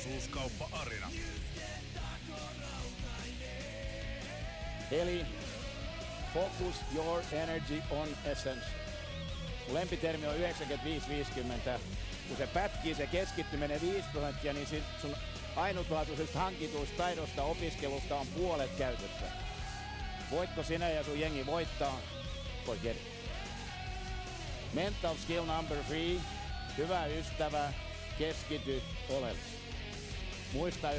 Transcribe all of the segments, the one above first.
Osuuskauppa Arina. Eli focus your energy on essence. Lempitermi on 95-50. Kun se pätkii, se keskittyminen 5 prosenttia, niin sun ainutlaatuisesta hankituista taidosta opiskelusta on puolet käytössä. Voitko sinä ja sun jengi voittaa? Forget it. Mental skill number three. Hyvä ystävä, keskity oleellisesti. Muista 95-50.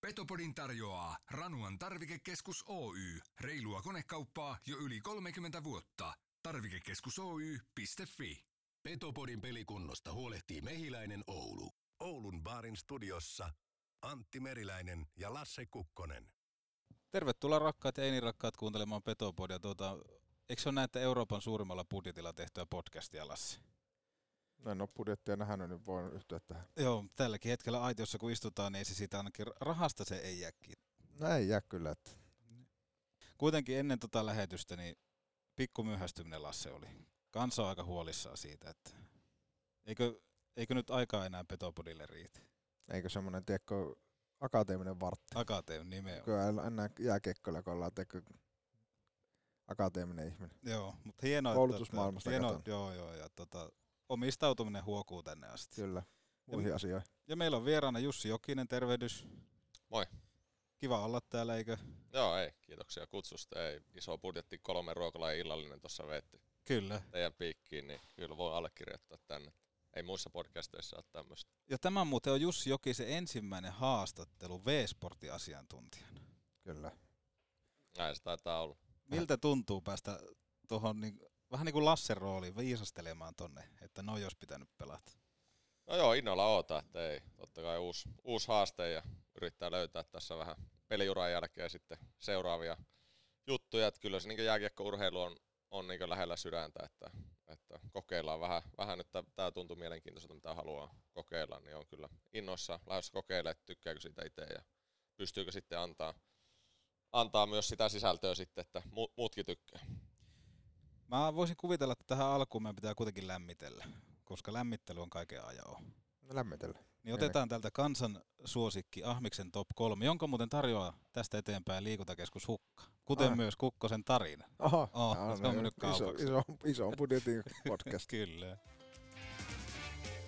Petopodin tarjoaa Ranuan tarvikekeskus Oy. Reilua konekauppaa jo yli 30 vuotta. Tarvikekeskus Oy.fi. Petopodin pelikunnosta huolehtii Mehiläinen Oulu. Oulun baarin studiossa Antti Meriläinen ja Lasse Kukkonen. Tervetuloa rakkaat ja ei-niin-rakkaat kuuntelemaan Petopodia. Tuota, eikö se ole näin, että Euroopan suurimmalla budjetilla tehtyä podcastia, Lassi? No en ole budjettia nähnyt, niin voin yhtyä tähän. Joo, tälläkin hetkellä aitiossa kun istutaan, niin ei se siitä ainakin rahasta se ei jääkin. No ei jää kyllä, että Kuitenkin ennen tota lähetystä, niin pikku myöhästyminen Lasse oli. Kansa on aika huolissaan siitä, että eikö, eikö nyt aikaa enää Petopodille riitä? eikö semmoinen, tiedätkö, akateeminen vartti. Akateemi nimenomaan. Kyllä enää jääkekkoilla, kun ollaan, tiedätkö, akateeminen ihminen. Joo, mutta hienoa, Koulutusmaailmasta että, hienoa, katon. joo, joo, ja tota, omistautuminen huokuu tänne asti. Kyllä, muihin asioihin. Ja meillä on vieraana Jussi Jokinen, tervehdys. Moi. Kiva olla täällä, eikö? Joo, ei. Kiitoksia kutsusta. Ei iso budjetti, kolme ruokalajia illallinen tuossa veetti Kyllä. teidän piikkiin, niin kyllä voi allekirjoittaa tänne. Ei muissa podcasteissa ole tämmöistä. Ja tämä muuten on Jussi Jokisen ensimmäinen haastattelu V-sportin asiantuntijana. Kyllä. Näin se taitaa olla. Miltä tuntuu päästä tuohon niin, vähän niin kuin Lassen rooliin viisastelemaan tonne, että no jos pitänyt pelata? No joo, innolla oota, että ei. Totta kai uusi, uusi haaste ja yrittää löytää tässä vähän peliuran jälkeen sitten seuraavia juttuja. Että kyllä se niin jääkiekko-urheilu on, on niin lähellä sydäntä, että, että kokeillaan vähän, vähän nyt tämä tuntuu mielenkiintoiselta, mitä haluaa kokeilla, niin on kyllä innoissa lähdössä kokeilemaan, että tykkääkö siitä itse ja pystyykö sitten antaa, antaa myös sitä sisältöä sitten, että mu- muutkin tykkää. Mä voisin kuvitella, että tähän alkuun meidän pitää kuitenkin lämmitellä, koska lämmittely on kaiken ajoa. No lämmitellä. Niin otetaan täältä kansan suosikki Ahmiksen top 3, jonka muuten tarjoaa tästä eteenpäin liikuntakeskus Hukka. Kuten Ah. myös Kukkosen tarina. Oho, Oh, Jaa, se on mennyt iso, kaupaksi. iso, iso budjetin podcast. Kyllä.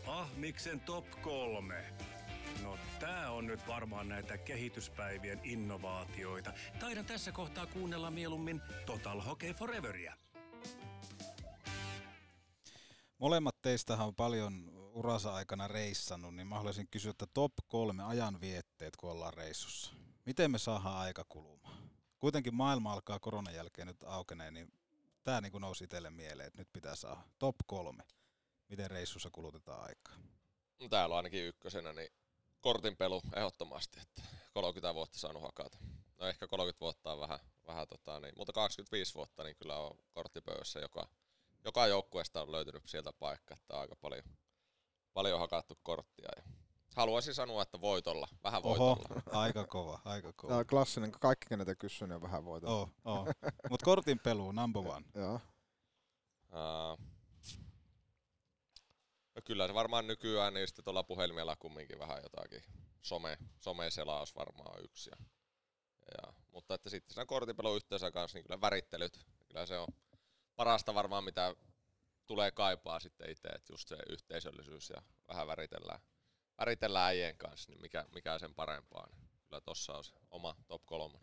Ahmiksen top kolme. No tää on nyt varmaan näitä kehityspäivien innovaatioita. Taidan tässä kohtaa kuunnella mieluummin Total Hockey Foreveria. Molemmat teistähän on paljon uransa aikana reissannut, niin mä haluaisin kysyä, että top kolme ajanvietteet, kun ollaan reissussa. Miten me saadaan aika kulumaan? Kuitenkin maailma alkaa koronan jälkeen nyt aukenee, niin tämä niin nousi itselle mieleen, että nyt pitää saada top kolme. Miten reissussa kulutetaan aikaa? No, Täällä on ainakin ykkösenä, niin kortinpelu ehdottomasti, että 30 vuotta saanut hakata. No ehkä 30 vuotta on vähän, vähän tota, niin, mutta 25 vuotta niin kyllä on korttipöydässä joka, joka joukkueesta on löytynyt sieltä paikka, että on aika paljon, paljon hakattu korttia. Ja haluaisin sanoa, että voitolla, vähän Oho, voitolla. aika kova, aika kova. Tämä on klassinen, kaikki kenetä kysyy, niin on vähän voita. Oh, oh. Mutta kortin pelu, number one. Joo. Ää, no kyllä se varmaan nykyään niin sitten tuolla puhelimella kumminkin vähän jotakin some, some-selaus varmaan on yksi. Ja, ja, mutta että sitten siinä kortipelun yhteydessä kanssa, niin kyllä värittelyt, kyllä se on parasta varmaan mitä tulee kaipaa sitten itse, että just se yhteisöllisyys ja vähän väritellään, väritellään äijien kanssa, niin mikä, mikä sen parempaa. Niin kyllä tossa on se oma top kolme.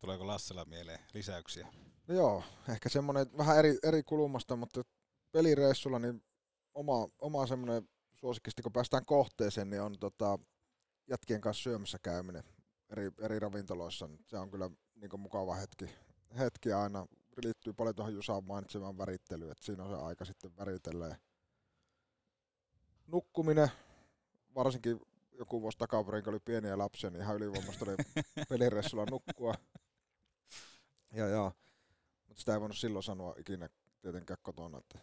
Tuleeko Lassella mieleen lisäyksiä? No joo, ehkä semmoinen vähän eri, eri kulmasta, mutta pelireissulla, niin oma, oma semmoinen suosikkisti, kun päästään kohteeseen, niin on tota, jätkien kanssa syömässä käyminen eri, eri ravintoloissa. Se on kyllä niin mukava hetki, hetki aina. Liittyy paljon tuohon Jusaan mainitsemaan värittelyyn, että siinä on se aika sitten väritellä. Nukkuminen, varsinkin joku vuosi takaperin, kun oli pieniä lapsia, niin ihan ylivoimasta oli pelireissulla nukkua. Ja, ja. Mutta sitä ei voinut silloin sanoa ikinä tietenkään kotona, että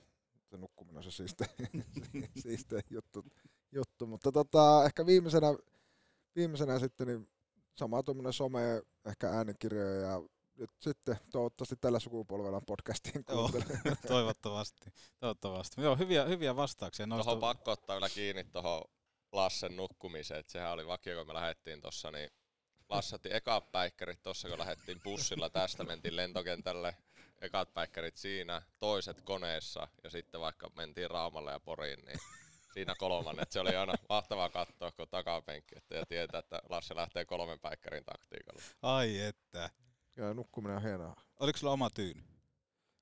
se nukkuminen on se siiste, siiste juttu, juttu. Mutta tota, ehkä viimeisenä, viimeisenä sitten niin sama tuommoinen some, ehkä äänikirjoja ja nyt sitten toivottavasti tällä sukupolvella podcastiin kuuntelee. toivottavasti, toivottavasti. Joo, hyviä, hyviä vastauksia. Noista... Tuohon pakko ottaa vielä kiinni tuohon Lassen nukkumiseen, että sehän oli vakio, kun me lähdettiin tuossa, niin Lasse otti ekat päikkärit tuossa, kun lähdettiin bussilla tästä, mentiin lentokentälle, ekat päikkärit siinä, toiset koneessa ja sitten vaikka mentiin Raumalle ja Poriin, niin siinä kolmannet. Se oli aina mahtavaa katsoa, kun takapenkki, että ja tietää, että Lasse lähtee kolmen päikkärin taktiikalla. Ai että. Ja nukkuminen on hienoa. Oliko sulla oma tyyny?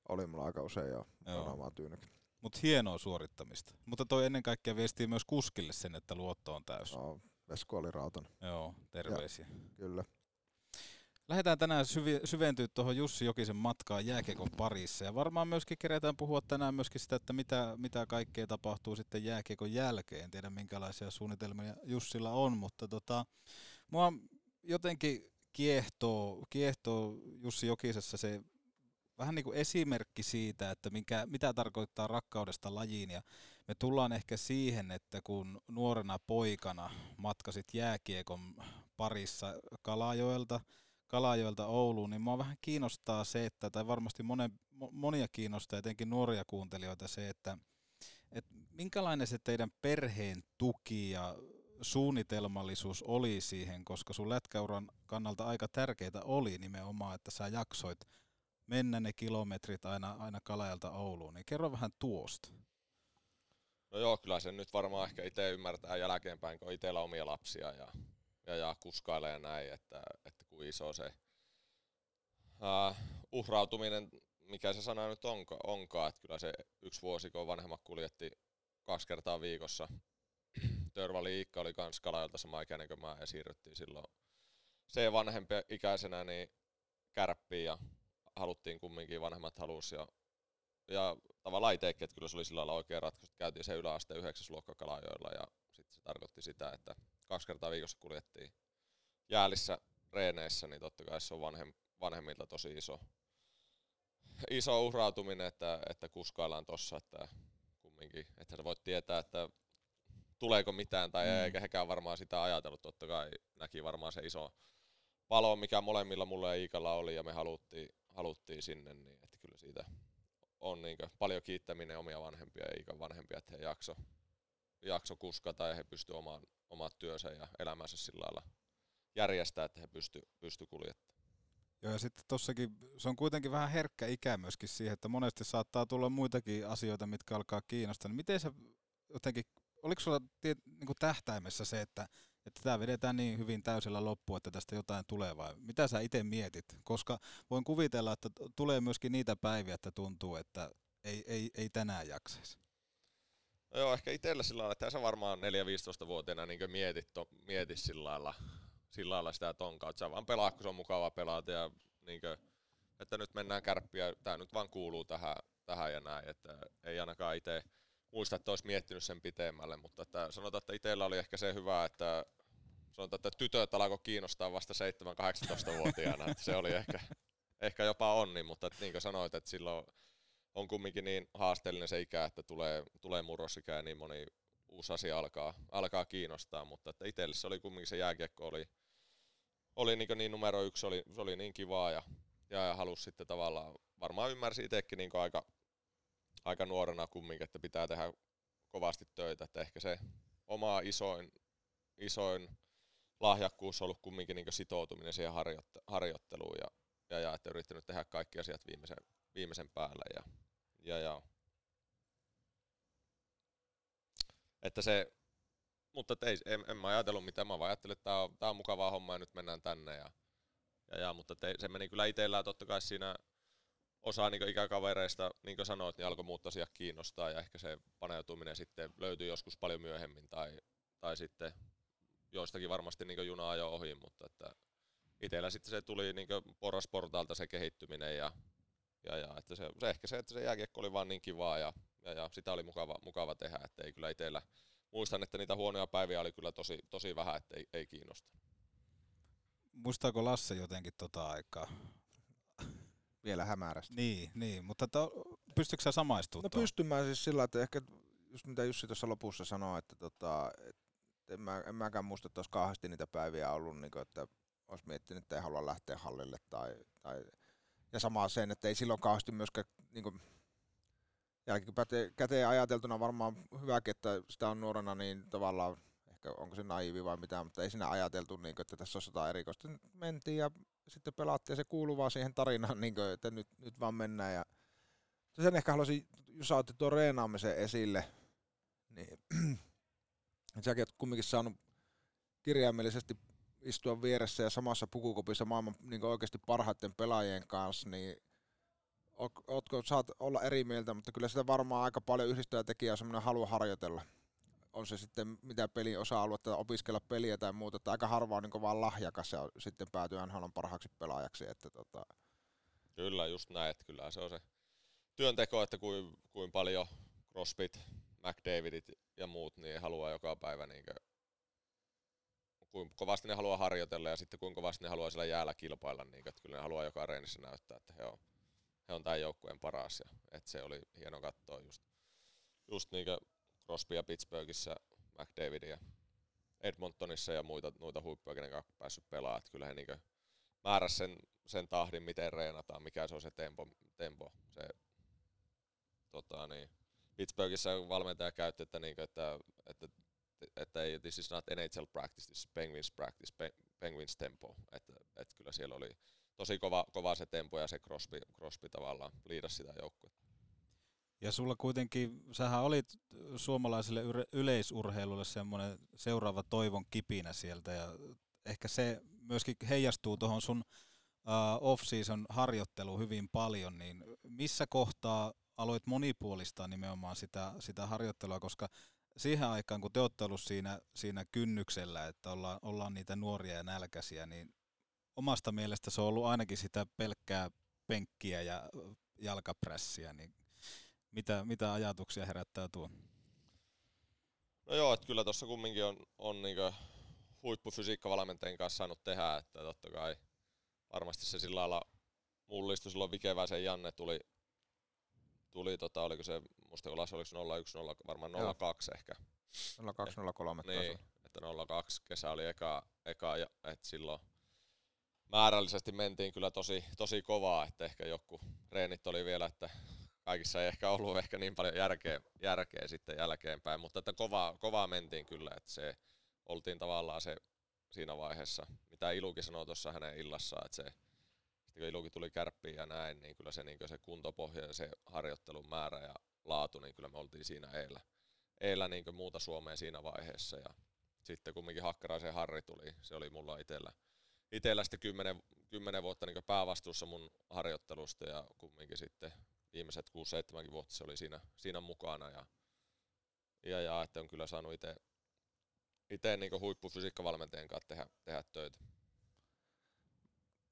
Oli mulla aika usein jo joo. oma tyynykin. Mutta hienoa suorittamista. Mutta toi ennen kaikkea viestii myös kuskille sen, että luotto on täys. No, Vesku oli rautan. Joo, terveisiä. Ja, kyllä. Lähdetään tänään syvi- syventyä tuohon Jussi Jokisen matkaan jääkiekon parissa. Ja varmaan myöskin kerätään puhua tänään myöskin sitä, että mitä, mitä kaikkea tapahtuu sitten jääkiekon jälkeen. En tiedä minkälaisia suunnitelmia Jussilla on, mutta tota, mua jotenkin kiehtoo, kiehtoo Jussi Jokisessa se vähän niin kuin esimerkki siitä, että mikä, mitä tarkoittaa rakkaudesta lajiin. Ja me tullaan ehkä siihen, että kun nuorena poikana matkasit jääkiekon parissa Kalajoelta, Kalajoelta Ouluun, niin mua vähän kiinnostaa se, että, tai varmasti monen, monia kiinnostaa, etenkin nuoria kuuntelijoita se, että, että minkälainen se teidän perheen tuki ja suunnitelmallisuus oli siihen, koska sun lätkäuran kannalta aika tärkeää oli nimenomaan, että sä jaksoit mennä ne kilometrit aina, aina Kalajalta Ouluun, niin kerro vähän tuosta. No joo, kyllä sen nyt varmaan ehkä itse ymmärtää jälkeenpäin, kun itsellä omia lapsia ja, ja, ja kuskailee näin, että, että kuin iso se uh, uhrautuminen, mikä se sana nyt onka, onkaan, että kyllä se yksi vuosi, kun vanhemmat kuljetti kaksi kertaa viikossa, Törvali Iikka oli kans Kalajalta sama ikäinen kuin mä ja siirryttiin silloin se vanhempi ikäisenä niin kärppiin ja haluttiin kumminkin, vanhemmat halusi ja, ja tavallaan itsekin, että kyllä se oli sillä lailla oikea ratkaisu, käytiin se yläasteen yhdeksäs luokka Kalajoilla ja sitten se tarkoitti sitä, että kaksi kertaa viikossa kuljettiin jäällissä reeneissä, niin totta kai se on vanhem, vanhemmilta tosi iso, iso uhrautuminen, että, että kuskaillaan tossa, että kumminkin, että sä voit tietää, että tuleeko mitään, tai mm. eikä hekään varmaan sitä ajatellut, totta kai näki varmaan se iso palo, mikä molemmilla mulle ja Iikalla oli, ja me haluttiin, haluttiin sinne, niin että kyllä siitä on niin paljon kiittäminen omia vanhempia ja Iikan vanhempia, että he jakso, jakso kuskata ja he pysty omaan, omat työnsä ja elämänsä sillä lailla järjestää, että he pysty, pysty kuljettamaan. Joo, ja sitten tossakin se on kuitenkin vähän herkkä ikä myöskin siihen, että monesti saattaa tulla muitakin asioita, mitkä alkaa kiinnostaa. Miten sä jotenkin, oliko sulla niin kuin tähtäimessä se, että, että tämä vedetään niin hyvin täysillä loppuun, että tästä jotain tulee vai mitä sä itse mietit? Koska voin kuvitella, että tulee myöskin niitä päiviä, että tuntuu, että ei, ei, ei tänään jaksaisi. No joo, ehkä itsellä sillä lailla, että sä varmaan 4-15-vuotiaana niin mietit, to, mietit sillä lailla, sillä lailla sitä tonkaa, että sä vaan pelaa, kun se on mukava pelata ja niin kuin, että nyt mennään kärppiä, tämä nyt vaan kuuluu tähän, tähän ja näin, että ei ainakaan itse muista, että olisi miettinyt sen pitemmälle, mutta että sanotaan, että itsellä oli ehkä se hyvä, että sanotaan, että tytöt alkoi kiinnostaa vasta 7-18-vuotiaana, että se oli ehkä, ehkä jopa onni, mutta että niin kuin sanoit, että silloin on kumminkin niin haasteellinen se ikä, että tulee, tulee murrosikä ja niin moni uusi asia alkaa, alkaa kiinnostaa, mutta että itselle se oli kumminkin se jääkiekko oli, oli niin, niin numero yksi, oli, se oli niin kivaa ja, ja, ja halusi sitten tavallaan, varmaan ymmärsi itsekin niin aika, aika nuorena kumminkin, että pitää tehdä kovasti töitä, että ehkä se oma isoin, isoin lahjakkuus on ollut kumminkin niin sitoutuminen siihen harjoitte- harjoitteluun ja, ja, ja että yrittänyt tehdä kaikki asiat viimeisen, viimeisen päälle ja, ja, ja että se, mutta ei, en, en mä ajatellut mitään, mä vaan ajattelin, että tää on, tää on mukavaa hommaa ja nyt mennään tänne ja, ja, ja mutta te, se meni kyllä itsellään totta kai siinä osa niin ikäkavereista, niin kuin sanoit, niin alkoi muut asiat kiinnostaa ja ehkä se paneutuminen sitten löytyy joskus paljon myöhemmin tai, tai sitten joistakin varmasti niin juna jo ohi, mutta että itsellä sitten se tuli niin porrasportaalta se kehittyminen ja, ja, ja että se, se, ehkä se, että se jääkiekko oli vaan niin kivaa ja, ja, ja sitä oli mukava, mukava tehdä, että ei kyllä itsellä, muistan, että niitä huonoja päiviä oli kyllä tosi, tosi vähän, että ei, ei kiinnosta. Muistaako Lasse jotenkin tota aikaa? Vielä hämärästi. Niin, niin mutta to, pystytkö sä samaistumaan No pystymään siis sillä, että ehkä just mitä Jussi tuossa lopussa sanoi, että tota, et en, mä, en mäkään muista, että olisi kauheasti niitä päiviä ollut, niin kuin, että olisi miettinyt, että ei halua lähteä hallille. Tai, tai, ja sama sen, että ei silloin kauheasti myöskään niin kuin, jälkikäteen ajateltuna varmaan hyväkin, että sitä on nuorena niin tavallaan, ehkä onko se naivi vai mitä, mutta ei siinä ajateltu, niin kuin, että tässä on jotain erikoista. Mentiin ja sitten pelattiin ja se kuuluu vaan siihen tarinaan, niin kuin, että nyt, nyt vaan mennään. Ja sen ehkä haluaisin, jos otti tuon reenaamisen esille, niin säkin olet kumminkin saanut kirjaimellisesti istua vieressä ja samassa pukukopissa maailman niin oikeasti parhaiten pelaajien kanssa, niin ootko, saat olla eri mieltä, mutta kyllä sitä varmaan aika paljon yhdistää tekijää semmoinen halu harjoitella. On se sitten mitä peli osa-aluetta, opiskella peliä tai muuta, että aika harva on niin vaan lahjakas ja sitten päätyy NHLn parhaaksi pelaajaksi. Että tota... Kyllä, just näin, että kyllä se on se työnteko, että kuin, kuin paljon CrossFit, McDavidit ja muut niin haluaa joka päivä niin kuin kovasti ne haluaa harjoitella ja sitten kuinka kovasti ne haluaa siellä jäällä kilpailla, niin että kyllä ne haluaa joka reenissä näyttää, että he on, he on tämän joukkueen paras. Ja, että se oli hieno katsoa just, just niin kuin Crosby ja Pittsburghissa, McDavidia, Edmontonissa ja muita, muita huippuja, kenen kanssa päässyt pelaamaan. Että kyllä he niin määräs sen, sen tahdin, miten reenataan, mikä se on se tempo, tempo se, tota niin, Pittsburghissa valmentaja käytti, että, niin kuin, että, että että ei, this is not NHL practice, this is Penguins practice, Penguins tempo. Että, että kyllä siellä oli tosi kova, kova se tempo ja se Crosby, Crosby tavallaan liidasi sitä joukkuetta. Ja sulla kuitenkin, sähän olit suomalaiselle yleisurheilulle semmoinen seuraava toivon kipinä sieltä ja ehkä se myöskin heijastuu tuohon sun uh, off-season harjoitteluun hyvin paljon, niin missä kohtaa aloit monipuolistaa nimenomaan sitä, sitä harjoittelua, koska siihen aikaan, kun te olette ollut siinä, siinä kynnyksellä, että ollaan, ollaan niitä nuoria ja nälkäisiä, niin omasta mielestä se on ollut ainakin sitä pelkkää penkkiä ja jalkaprässiä, niin mitä, mitä ajatuksia herättää tuo? No joo, että kyllä tuossa kumminkin on, on niinku huippufysiikkavalmentajien kanssa saanut tehdä, että totta kai varmasti se sillä lailla mullistui silloin Vikeväisen Janne tuli, tuli tota, oliko se, musta Lasse oliko 01, 0, varmaan 02 ehkä. 02, 03 Niin, että 02 kesä oli eka, eka ja, että silloin määrällisesti mentiin kyllä tosi, tosi kovaa, että ehkä joku reenit oli vielä, että kaikissa ei ehkä ollut ehkä niin paljon järkeä, järkeä sitten jälkeenpäin, mutta että kovaa, kovaa mentiin kyllä, että se oltiin tavallaan se siinä vaiheessa, mitä Ilukin sanoi tuossa hänen illassaan, että se sitten kun Ilukin tuli kärppiin ja näin, niin kyllä se, niin se kuntopohja ja se harjoittelun määrä ja laatu, niin kyllä me oltiin siinä eellä, eellä niin muuta Suomea siinä vaiheessa. Ja sitten kumminkin Hakkaraisen Harri tuli, se oli mulla itsellä, itellä sitten kymmenen, kymmenen vuotta niin päävastuussa mun harjoittelusta ja kumminkin sitten viimeiset 6-7 vuotta se oli siinä, siinä mukana ja, ja, ja että on kyllä saanut itse itse niin huippufysiikkavalmentajan kanssa tehdä, tehdä töitä.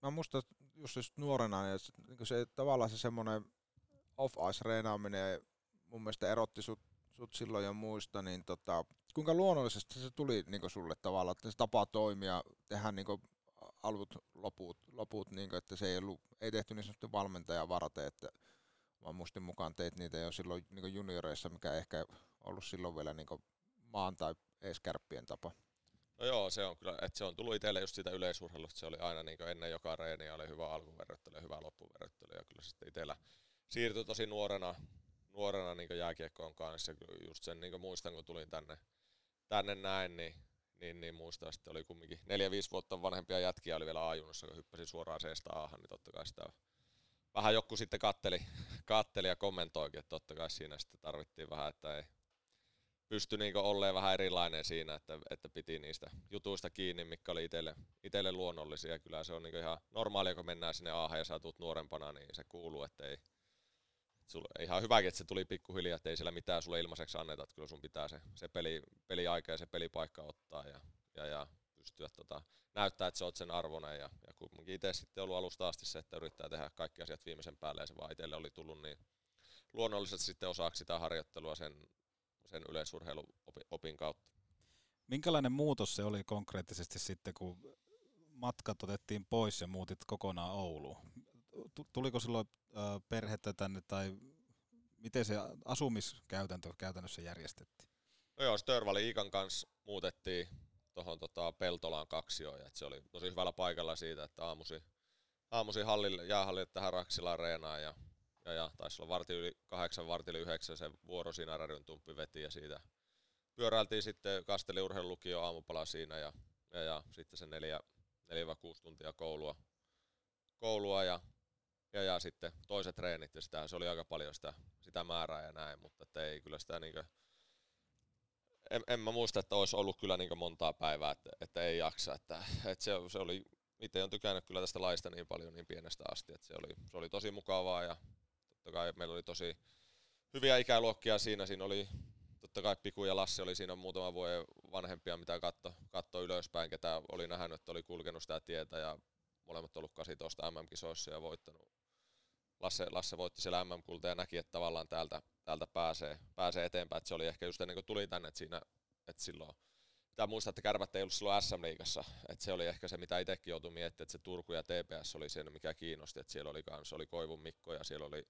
Mä muistan just, just nuorena, ja se, niin se tavallaan se semmoinen off-ice reenaaminen mun mielestä erotti sut, sut silloin jo muista, niin tota, kuinka luonnollisesti se tuli niin sulle tavallaan, että se tapa toimia, tehdä niin alvut, loput, loput niin kuin, että se ei, ollut, ei tehty niin sanotusti valmentajan varten, että vaan mustin mukaan teit niitä jo silloin niin junioreissa, mikä ehkä ollut silloin vielä niin maan tai ees kärppien tapa. No joo, se on kyllä, että se on tullut itselle just siitä yleisurheilusta, se oli aina niin ennen joka reeniä oli hyvä alkuverryttely hyvä loppuverryttely ja kyllä sitten itsellä siirtyi tosi nuorena, nuorena niin jääkiekkoon kanssa. Just sen niin muistan, kun tulin tänne, tänne näin, niin, niin, niin muistan, että oli kumminkin neljä 5 vuotta vanhempia jätkiä oli vielä ajunnassa, kun hyppäsin suoraan seesta aahan, niin totta kai sitä vähän joku sitten katteli, katteli ja kommentoikin, että totta kai siinä sitten tarvittiin vähän, että ei, pystyi niin olleen vähän erilainen siinä, että, että piti niistä jutuista kiinni, mikä oli itselle, itselle luonnollisia. Kyllä se on niin ihan normaalia, kun mennään sinne aahan ja sä tulet nuorempana, niin se kuuluu, että ei, sulla, ihan hyväkin, että se tuli pikkuhiljaa, että ei siellä mitään sulle ilmaiseksi anneta, että kyllä sun pitää se, se peli, peliaika ja se pelipaikka ottaa ja, ja, ja pystyä tota, näyttää, että sä oot sen arvoinen ja, ja kuitenkin itse sitten ollut alusta asti se, että yrittää tehdä kaikki asiat viimeisen päälle ja se vaan itselle oli tullut niin luonnollisesti sitten osaksi sitä harjoittelua sen, sen yleisurheiluopin kautta. Minkälainen muutos se oli konkreettisesti sitten, kun matkat otettiin pois ja muutit kokonaan Ouluun? Tuliko silloin perhettä tänne tai miten se asumiskäytäntö käytännössä järjestettiin? No joo, Störvali Iikan kanssa muutettiin tuohon tota Peltolaan kaksioon, että se oli tosi hyvällä paikalla siitä, että aamusi, aamusi hallille, jäähallille tähän Raksilaan reenaan ja, ja, ja taisi olla varti yli kahdeksan, varti yli yhdeksän se vuoro siinä Rädyn tumppi veti ja siitä pyöräiltiin sitten Kasteli urheilulukio aamupala siinä ja, ja, ja sitten se neljä, neljä kuusi tuntia koulua, koulua ja, ja, ja sitten toiset treenit ja sitä, se oli aika paljon sitä, sitä määrää ja näin, mutta ei kyllä sitä niinkö, en, en mä muista, että olisi ollut kyllä niin montaa päivää, että, että ei jaksa. Että, että se, se oli, itse on tykännyt kyllä tästä laista niin paljon niin pienestä asti, että se oli, se oli tosi mukavaa ja totta kai meillä oli tosi hyviä ikäluokkia siinä. Siinä oli totta kai Piku ja Lassi oli siinä muutama vuoden vanhempia, mitä katto, katto ylöspäin, ketä oli nähnyt, että oli kulkenut sitä tietä ja molemmat ollut 18 MM-kisoissa ja voittanut. Lasse, Lasse voitti siellä MM-kulta ja näki, että tavallaan täältä, täältä pääsee, pääsee eteenpäin. Että se oli ehkä just ennen kuin tuli tänne, että siinä, että silloin pitää muistaa, että kärpät ei ollut silloin SM-liigassa. Että se oli ehkä se, mitä itsekin joutui miettimään, että se Turku ja TPS oli se, mikä kiinnosti. Että siellä oli kans, oli Koivun Mikko ja siellä oli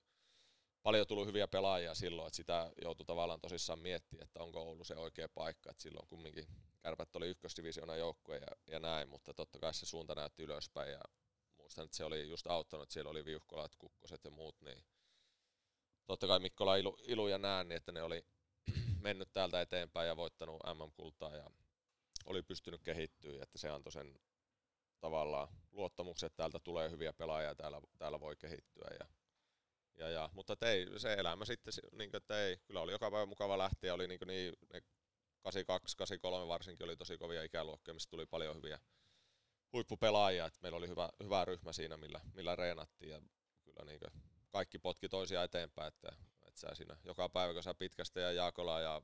paljon tullut hyviä pelaajia silloin, että sitä joutui tavallaan tosissaan miettimään, että onko Oulu se oikea paikka. Että silloin kumminkin kärpät oli ykkösdivisioona joukkue ja, ja näin, mutta totta kai se suunta näytti ylöspäin ja muistan, että se oli just auttanut, siellä oli viuhkolat, kukkoset ja muut, niin totta kai Mikkola Ilu, Ilu ja nään, niin että ne oli mennyt täältä eteenpäin ja voittanut MM-kultaa ja oli pystynyt kehittyä, että se antoi sen tavallaan luottamuksen, että täältä tulee hyviä pelaajia täällä, täällä voi kehittyä. Ja, ja, ja, mutta ei, se elämä sitten, niin kuin, ei, kyllä oli joka päivä mukava lähteä, oli niin, niin ne 82, 83 varsinkin oli tosi kovia ikäluokkia, mistä tuli paljon hyviä huippupelaajia, että meillä oli hyvä, hyvä ryhmä siinä, millä, millä reenattiin ja kyllä niin kaikki potki toisia eteenpäin, että, että sä siinä joka päivä, kun sä pitkästä ja Jaakola ja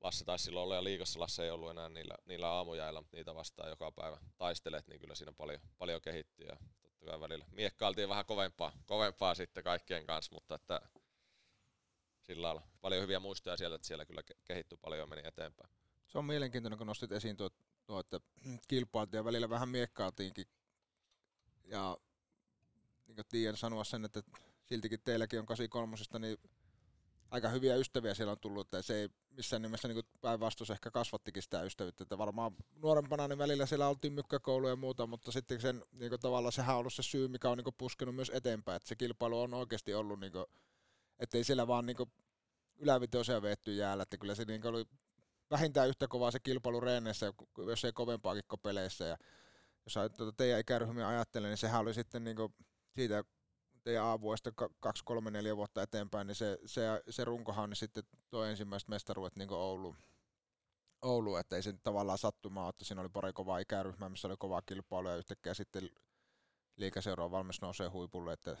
Lasse taisi silloin olla ja liikassa Lasse ei ollut enää niillä, niillä aamujäillä, mutta niitä vastaan joka päivä taistelet, niin kyllä siinä paljon, paljon kehittyy ja totta kai välillä miekkailtiin vähän kovempaa, kovempaa sitten kaikkien kanssa, mutta että sillä lailla paljon hyviä muistoja sieltä, että siellä kyllä kehittyi paljon ja meni eteenpäin. Se on mielenkiintoinen, kun nostit esiin tuo, tuo että kilpailtiin ja välillä vähän miekkailtiinkin. Ja niin kuin tiedän sanoa sen, että siltikin teilläkin on 83 niin aika hyviä ystäviä siellä on tullut, että se ei missään nimessä niin päinvastoin ehkä kasvattikin sitä ystävyyttä, että varmaan nuorempana niin välillä siellä oltiin mykkäkoulu ja muuta, mutta sitten sen niin tavallaan sehän on ollut se syy, mikä on niin puskenut myös eteenpäin, että se kilpailu on oikeasti ollut, niin kuin, ettei siellä vaan niin ylävitoisia veetty jäällä, että kyllä se niin oli vähintään yhtä kovaa se kilpailu reeneissä, jos ei kovempaakin peleissä. Ja jos tuota teidän ikäryhmiä ajattelee, niin sehän oli sitten niin siitä teidän A-vuodesta kaksi, kolme, neljä vuotta eteenpäin, niin se, se, se runkohan niin sitten tuo ensimmäiset mestaruudet niin Oulu, Oulu, että ei se tavallaan sattumaa, että siinä oli pari kovaa ikäryhmää, missä oli kovaa kilpailua ja yhtäkkiä sitten liikaseura on valmis nousee huipulle, että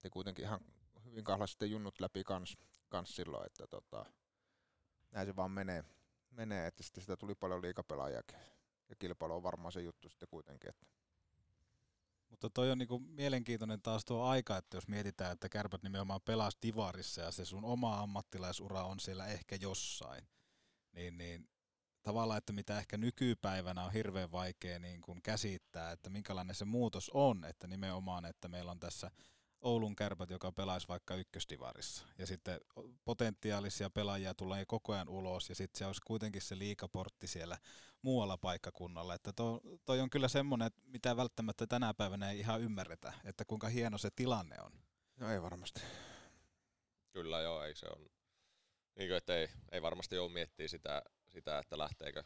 te kuitenkin ihan hyvin kahlasitte junnut läpi kans, kans silloin, että tota, näin se vaan menee, menee että sitten sitä tuli paljon liikapelaajia ja kilpailu on varmaan se juttu sitten kuitenkin, että mutta toi on niinku mielenkiintoinen taas tuo aika, että jos mietitään, että kärpät nimenomaan pelas divarissa ja se sun oma ammattilaisura on siellä ehkä jossain, niin, niin tavallaan, että mitä ehkä nykypäivänä on hirveän vaikea niin kuin käsittää, että minkälainen se muutos on, että nimenomaan, että meillä on tässä Oulun kärpät, joka pelaisi vaikka ykköstivarissa. Ja sitten potentiaalisia pelaajia tulee koko ajan ulos, ja sitten se olisi kuitenkin se liikaportti siellä muualla paikkakunnalla. Että to, toi on kyllä semmoinen, mitä välttämättä tänä päivänä ei ihan ymmärretä, että kuinka hieno se tilanne on. No ei varmasti. Kyllä joo, ei se on. Niin kuin, että ei, ei varmasti ole miettiä sitä, sitä, että lähteekö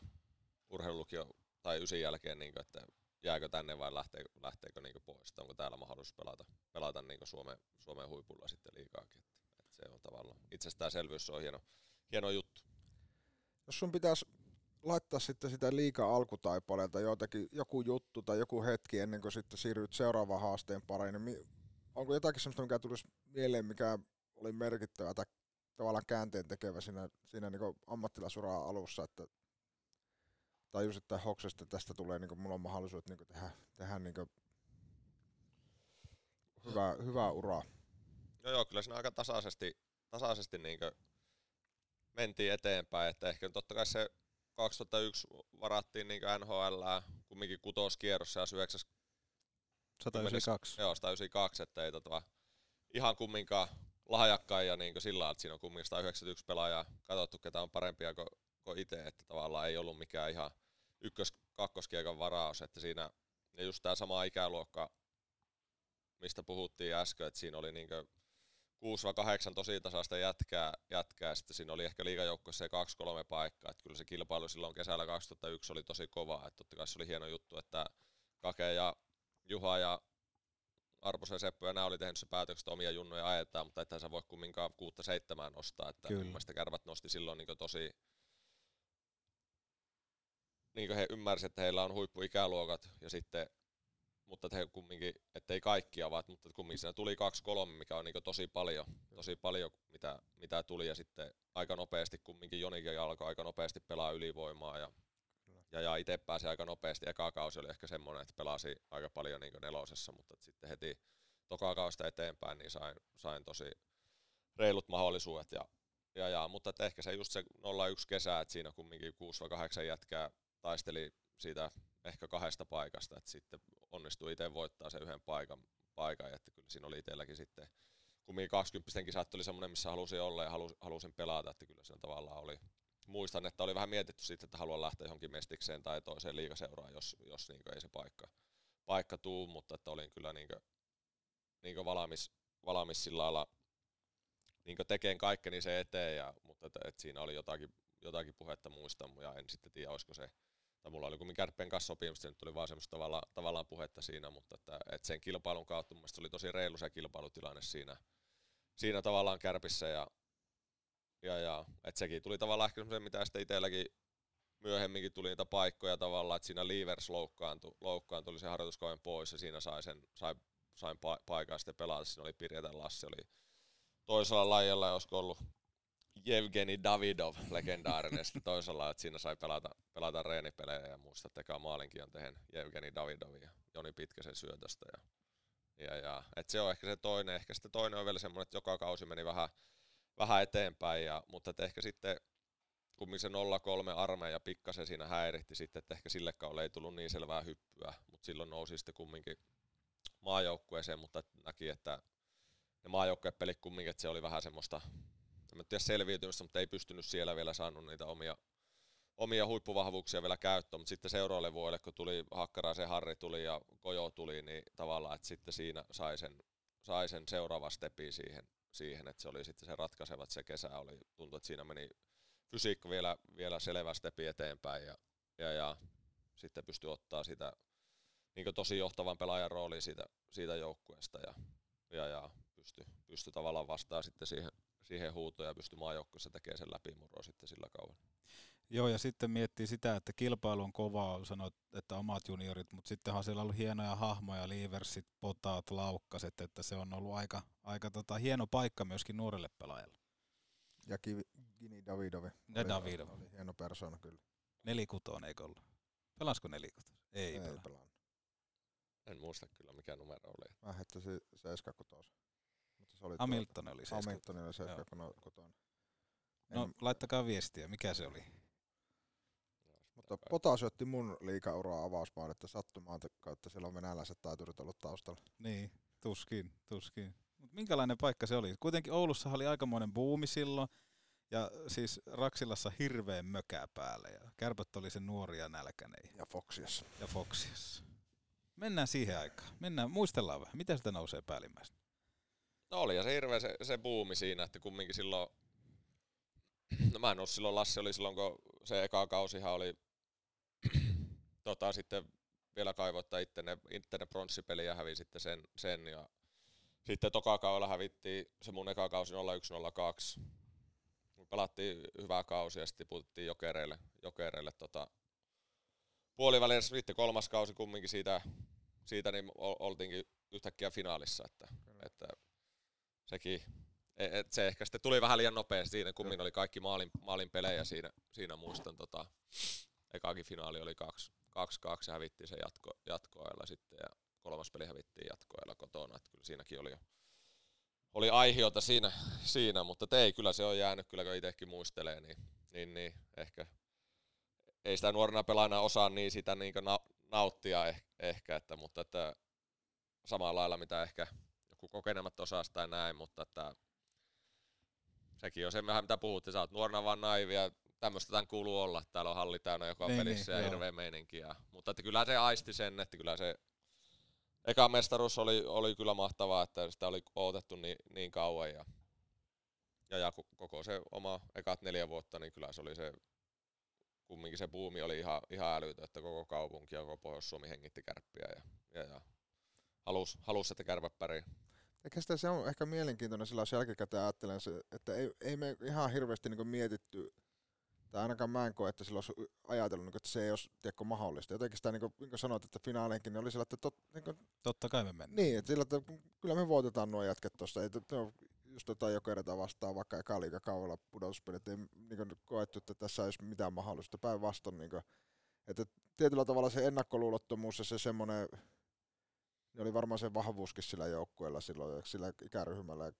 urheilulukio tai ysin jälkeen, niin kuin, että jääkö tänne vai lähteekö, lähteekö niin pois, onko täällä mahdollisuus pelata, pelata niin Suomen, Suomen huipulla sitten liikaakin. Että, että se on tavallaan itsestäänselvyys, se on hieno, hieno juttu. jos sun pitäisi laittaa sitten sitä liikaa alkutaipaleelta jotakin, joku juttu tai joku hetki ennen kuin sitten siirryt seuraavaan haasteen pariin, niin onko jotakin sellaista, mikä tulisi mieleen, mikä oli merkittävä tai tavallaan käänteen tekevä siinä, siinä niin ammattilaisuraa alussa, että tajusit tai hoksesta, että tästä tulee, niin kuin, mulla on mahdollisuus niin tehdä, tehdä niin hyvää, hyvää uraa. Joo, joo, kyllä siinä aika tasaisesti, tasaisesti niin mentiin eteenpäin, että ehkä totta kai se 2001 varattiin niin NHL kumminkin kutoskierrossa ja 9 192. Joo, 192, että ei tota, ihan kumminkaan lahjakkain ja niin sillä lailla, että siinä on kumminkin 191 pelaajaa katsottu, ketä on parempia kuin, kuin itse, että tavallaan ei ollut mikään ihan ykkös kakkoskiekan varaus, että siinä ja just tämä sama ikäluokka, mistä puhuttiin äsken, että siinä oli niinkö 6-8 tosi tasaista jätkää, jätkää, sitten siinä oli ehkä liigajoukkoissa se 2-3 paikkaa, että kyllä se kilpailu silloin kesällä 2001 oli tosi kova, että totta kai se oli hieno juttu, että Kake ja Juha ja Arposen Seppo ja nämä oli tehnyt se päätökset omia junnoja ajetaan, mutta että sä voi kumminkaan kuutta seitsemään nostaa, että Kyllä. kärvät nosti silloin niin tosi niin kuin he ymmärsivät, että heillä on huippuikäluokat ja sitten mutta he kumminkin, ettei kaikki ovat, mutta kumminkin siinä tuli kaksi kolme, mikä on niin tosi paljon, tosi paljon mitä, mitä tuli ja sitten aika nopeasti kumminkin Jonikin alkoi aika nopeasti pelaa ylivoimaa ja, ja, ja itse pääsi aika nopeasti. Eka kausi oli ehkä semmoinen, että pelasi aika paljon niin nelosessa, mutta sitten heti toka kausta eteenpäin niin sain, sain tosi reilut mahdollisuudet ja, ja, ja mutta ehkä se just se 01 kesä, että siinä kumminkin 6-8 jätkää taisteli siitä ehkä kahdesta paikasta, että sitten onnistui itse voittaa sen yhden paikan, paikan että kyllä siinä oli itselläkin sitten kumminkin 20 kisat oli semmoinen, missä halusin olla ja halus, halusin pelata, että kyllä sen tavallaan oli. Muistan, että oli vähän mietitty sitten, että haluan lähteä johonkin mestikseen tai toiseen liigaseuraan, jos, jos niin ei se paikka, paikka tuu, mutta että olin kyllä niin kuin, niin kuin valmis, valmis sillä lailla niin tekemään kaikkeni se eteen, ja, mutta että, että siinä oli jotakin, jotakin puhetta muista, ja en sitten tiedä, olisiko se tai mulla oli kumminkin Kärppien kanssa sopimus, nyt tuli vaan semmoista tavalla, tavallaan puhetta siinä, mutta että, että sen kilpailun kautta mun oli tosi reilu se kilpailutilanne siinä, siinä tavallaan Kärpissä ja, ja, ja että sekin tuli tavallaan ehkä semmoinen, mitä sitten itselläkin myöhemminkin tuli niitä paikkoja tavallaan, että siinä Leavers loukkaantui, loukkaantui se harjoituskauden pois ja siinä sai sen, sai, sain pa- paikan sitten pelata. Siinä oli Pirjetä Lassi, oli toisella lajilla, olisiko ollut Jevgeni Davidov, legendaarinen sitten toisella, että siinä sai pelata, pelata reenipelejä ja muista, että eka maalinkin on tehnyt Jevgeni Davidov ja Joni Pitkäsen syötöstä. Ja, ja, ja et se on ehkä se toinen, ehkä sitten toinen on vielä semmoinen, että joka kausi meni vähän, vähän eteenpäin, ja, mutta että ehkä sitten kumminkin se 0-3 armeija pikkasen siinä häiritti sitten, että ehkä sille kaudelle ei tullut niin selvää hyppyä, mutta silloin nousi sitten kumminkin maajoukkueeseen, mutta näki, että ne maajoukkuepelit kumminkin, että se oli vähän semmoista en tiedä selviytymistä, mutta ei pystynyt siellä vielä saanut niitä omia, omia huippuvahvuuksia vielä käyttöön, mutta sitten seuraavalle vuodelle, kun tuli Hakkaraisen Harri tuli ja Kojo tuli, niin tavallaan, että sitten siinä sai sen, sai sen seuraava stepi siihen, siihen, että se oli sitten se ratkaiseva, että se kesä oli, tuntui, että siinä meni fysiikka vielä, vielä selvä stepi eteenpäin ja, ja, ja sitten pystyi ottaa sitä niin tosi johtavan pelaajan rooliin siitä, siitä joukkueesta ja, ja, ja pystyi pysty tavallaan vastaan sitten siihen, siihen huutoon ja pystyi maajoukkueessa tekemään sen läpimurron sitten sillä kauan. Joo, ja sitten miettii sitä, että kilpailu on kovaa, sanoit, että omat juniorit, mutta sittenhan siellä on ollut hienoja hahmoja, liiversit, potaat, laukkaset, että se on ollut aika, aika tota, hieno paikka myöskin nuorelle pelaajalle. Ja Gini Davidovi. Ja Davidov. Oli hieno persona kyllä. Nelikutoon eikö ollut? Pelasko nelikutoon? Ei, ei pelannut. En muista kyllä mikä numero oli. Mä hettäisin 76. Mutta se oli Hamilton oli se. Hamilton oli se kotona. No en... laittakaa viestiä, mikä se oli? Mutta Pota syötti mun liikauraa avausmaan, että sattumaan kautta siellä on venäläiset taiturit ollut taustalla. Niin, tuskin, tuskin. Mut minkälainen paikka se oli? Kuitenkin Oulussa oli aikamoinen buumi silloin, ja siis Raksilassa hirveän mökää päällä, ja kärpät oli se nuoria nälkäinen. Ja Foxias. Ja Foxias. Mennään siihen aikaan. Mennään, muistellaan vähän, miten sitä nousee päällimmäisenä. No oli ja se hirveä se, se buumi siinä, että kumminkin silloin, no mä en ollut silloin, Lassi oli silloin, kun se eka kausihan oli tota, sitten vielä kaivoittaa ittenne, ittenne pronssipeli ja hävisi sitten sen, sen ja sitten toka kaudella hävittiin se mun eka kausi 0102. pelattiin hyvää kausi ja sitten tiputettiin jokereille, jokereille tota, puolivälissä sitten kolmas kausi kumminkin siitä, siitä niin oltiinkin yhtäkkiä finaalissa, että, että sekin, e, et se ehkä sitten tuli vähän liian nopeasti siinä, kummin oli kaikki maalin, maalin pelejä siinä, siinä muistan tota, ekaakin finaali oli 2-2 ja hävittiin se jatko, jatkoajalla sitten ja kolmas peli hävittiin jatkoajalla kotona, että kyllä siinäkin oli jo oli aihiota siinä, siinä, mutta ei, kyllä se on jäänyt, kyllä kun itsekin muistelee, niin, niin, niin ehkä ei sitä nuorena pelaajana osaa niin sitä niin nauttia eh, ehkä, että, mutta että samalla lailla mitä ehkä joku kokenemat osaa tai näin, mutta että sekin on se vähän mitä puhutte, sä oot nuorena vaan naivia, tämmöistä tämän kuuluu olla, täällä on halli täynnä joka niin, pelissä niin, ja hirveä meininki. Ja, mutta että kyllä se aisti sen, että kyllä se eka mestaruus oli, oli kyllä mahtavaa, että sitä oli odotettu niin, niin kauan ja, ja, ja koko se oma ekat neljä vuotta, niin kyllä se oli se kumminkin se buumi oli ihan, ihan älytö, että koko kaupunki ja koko Pohjois-Suomi hengitti kärppiä ja, ja, ja halusi, halus, että kärpät pärjää. Ehkä sitä se on ehkä mielenkiintoinen sillä jälkikäteen ajattelen, se, että ei, ei me ihan hirveästi niin mietitty, tai ainakaan mä en koe, että silloin olisi ajatellut, niin että se ei olisi tiedätkö, mahdollista. Jotenkin sitä, niin kuin, niin kuin sanoit, että finaaleinkin niin oli sillä, että tot, niin kuin, totta kai me mennään. Niin, että sillä, että kyllä me voitetaan nuo jätket tuossa. Ei, no, just jotain jokereita vastaan, vaikka eka liiga kaudella pudotuspelit, ei niin koettu, että tässä ei olisi mitään mahdollista. Päinvastoin, niin kuin, että tietyllä tavalla se ennakkoluulottomuus ja se semmoinen, niin oli varmaan se vahvuuskin sillä joukkueella silloin, sillä ikäryhmällä,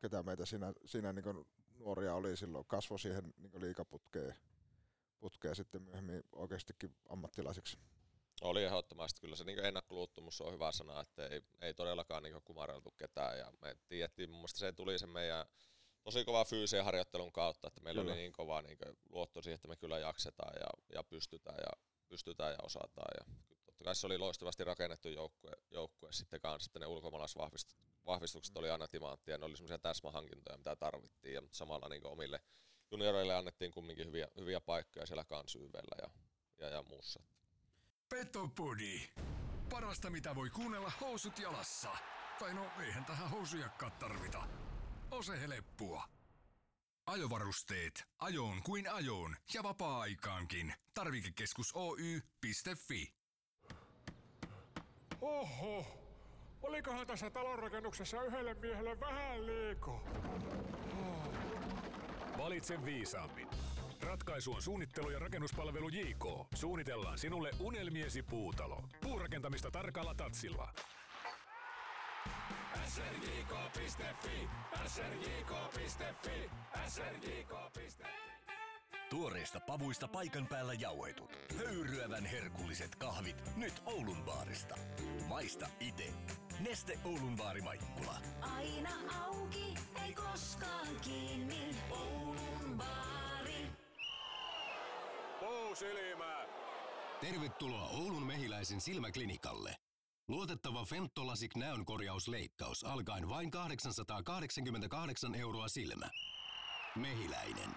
ketä meitä siinä, siinä niin nuoria oli silloin, kasvoi siihen niin liikaputkeen putkeen sitten myöhemmin oikeastikin ammattilaisiksi. Oli ehdottomasti. Kyllä se niin ennakkoluuttumus on hyvä sana, että ei, ei todellakaan niin kumareltu ketään. Ja me tiedettiin, mun mielestä se tuli sen meidän tosi kova fyysisen harjoittelun kautta, että meillä kyllä. oli niin kova niin luotto siihen, että me kyllä jaksetaan ja, ja pystytään ja pystytään ja osataan. Ja totta kai se oli loistavasti rakennettu joukkue, joukkue sitten kanssa, että ne ulkomaalaisvahvistukset oli aina timanttia, ne oli semmoisia täsmähankintoja, mitä tarvittiin, ja samalla niin omille junioreille annettiin kumminkin hyviä, hyviä paikkoja siellä kansyydellä ja, ja, ja muussa. Petopodi. Parasta mitä voi kuunnella housut jalassa. Tai no eihän tähän housujakkaat tarvita. Ose heleppua. Ajovarusteet. Ajoon kuin ajoon ja vapaa-aikaankin. Tarvikekeskus Oy.fi. Oho, olikohan tässä talonrakennuksessa yhdelle miehelle vähän liiko? Oh. Valitse viisaammin. Ratkaisu on suunnittelu- ja rakennuspalvelu JK. Suunnitellaan sinulle unelmiesi puutalo. Puurakentamista tarkalla tatsilla. srjk.fi srjk.fi srjk.fi Tuoreista pavuista paikan päällä jauhetut. Höyryävän herkulliset kahvit nyt Oulun baarista. Maista ite. Neste Oulun baari Maikkula. Aina auki, ei koskaan kiinni. Oulun baari. Pousilmä! Tervetuloa Oulun mehiläisen silmäklinikalle. Luotettava Fentolasik näönkorjausleikkaus alkaen vain 888 euroa silmä. Mehiläinen.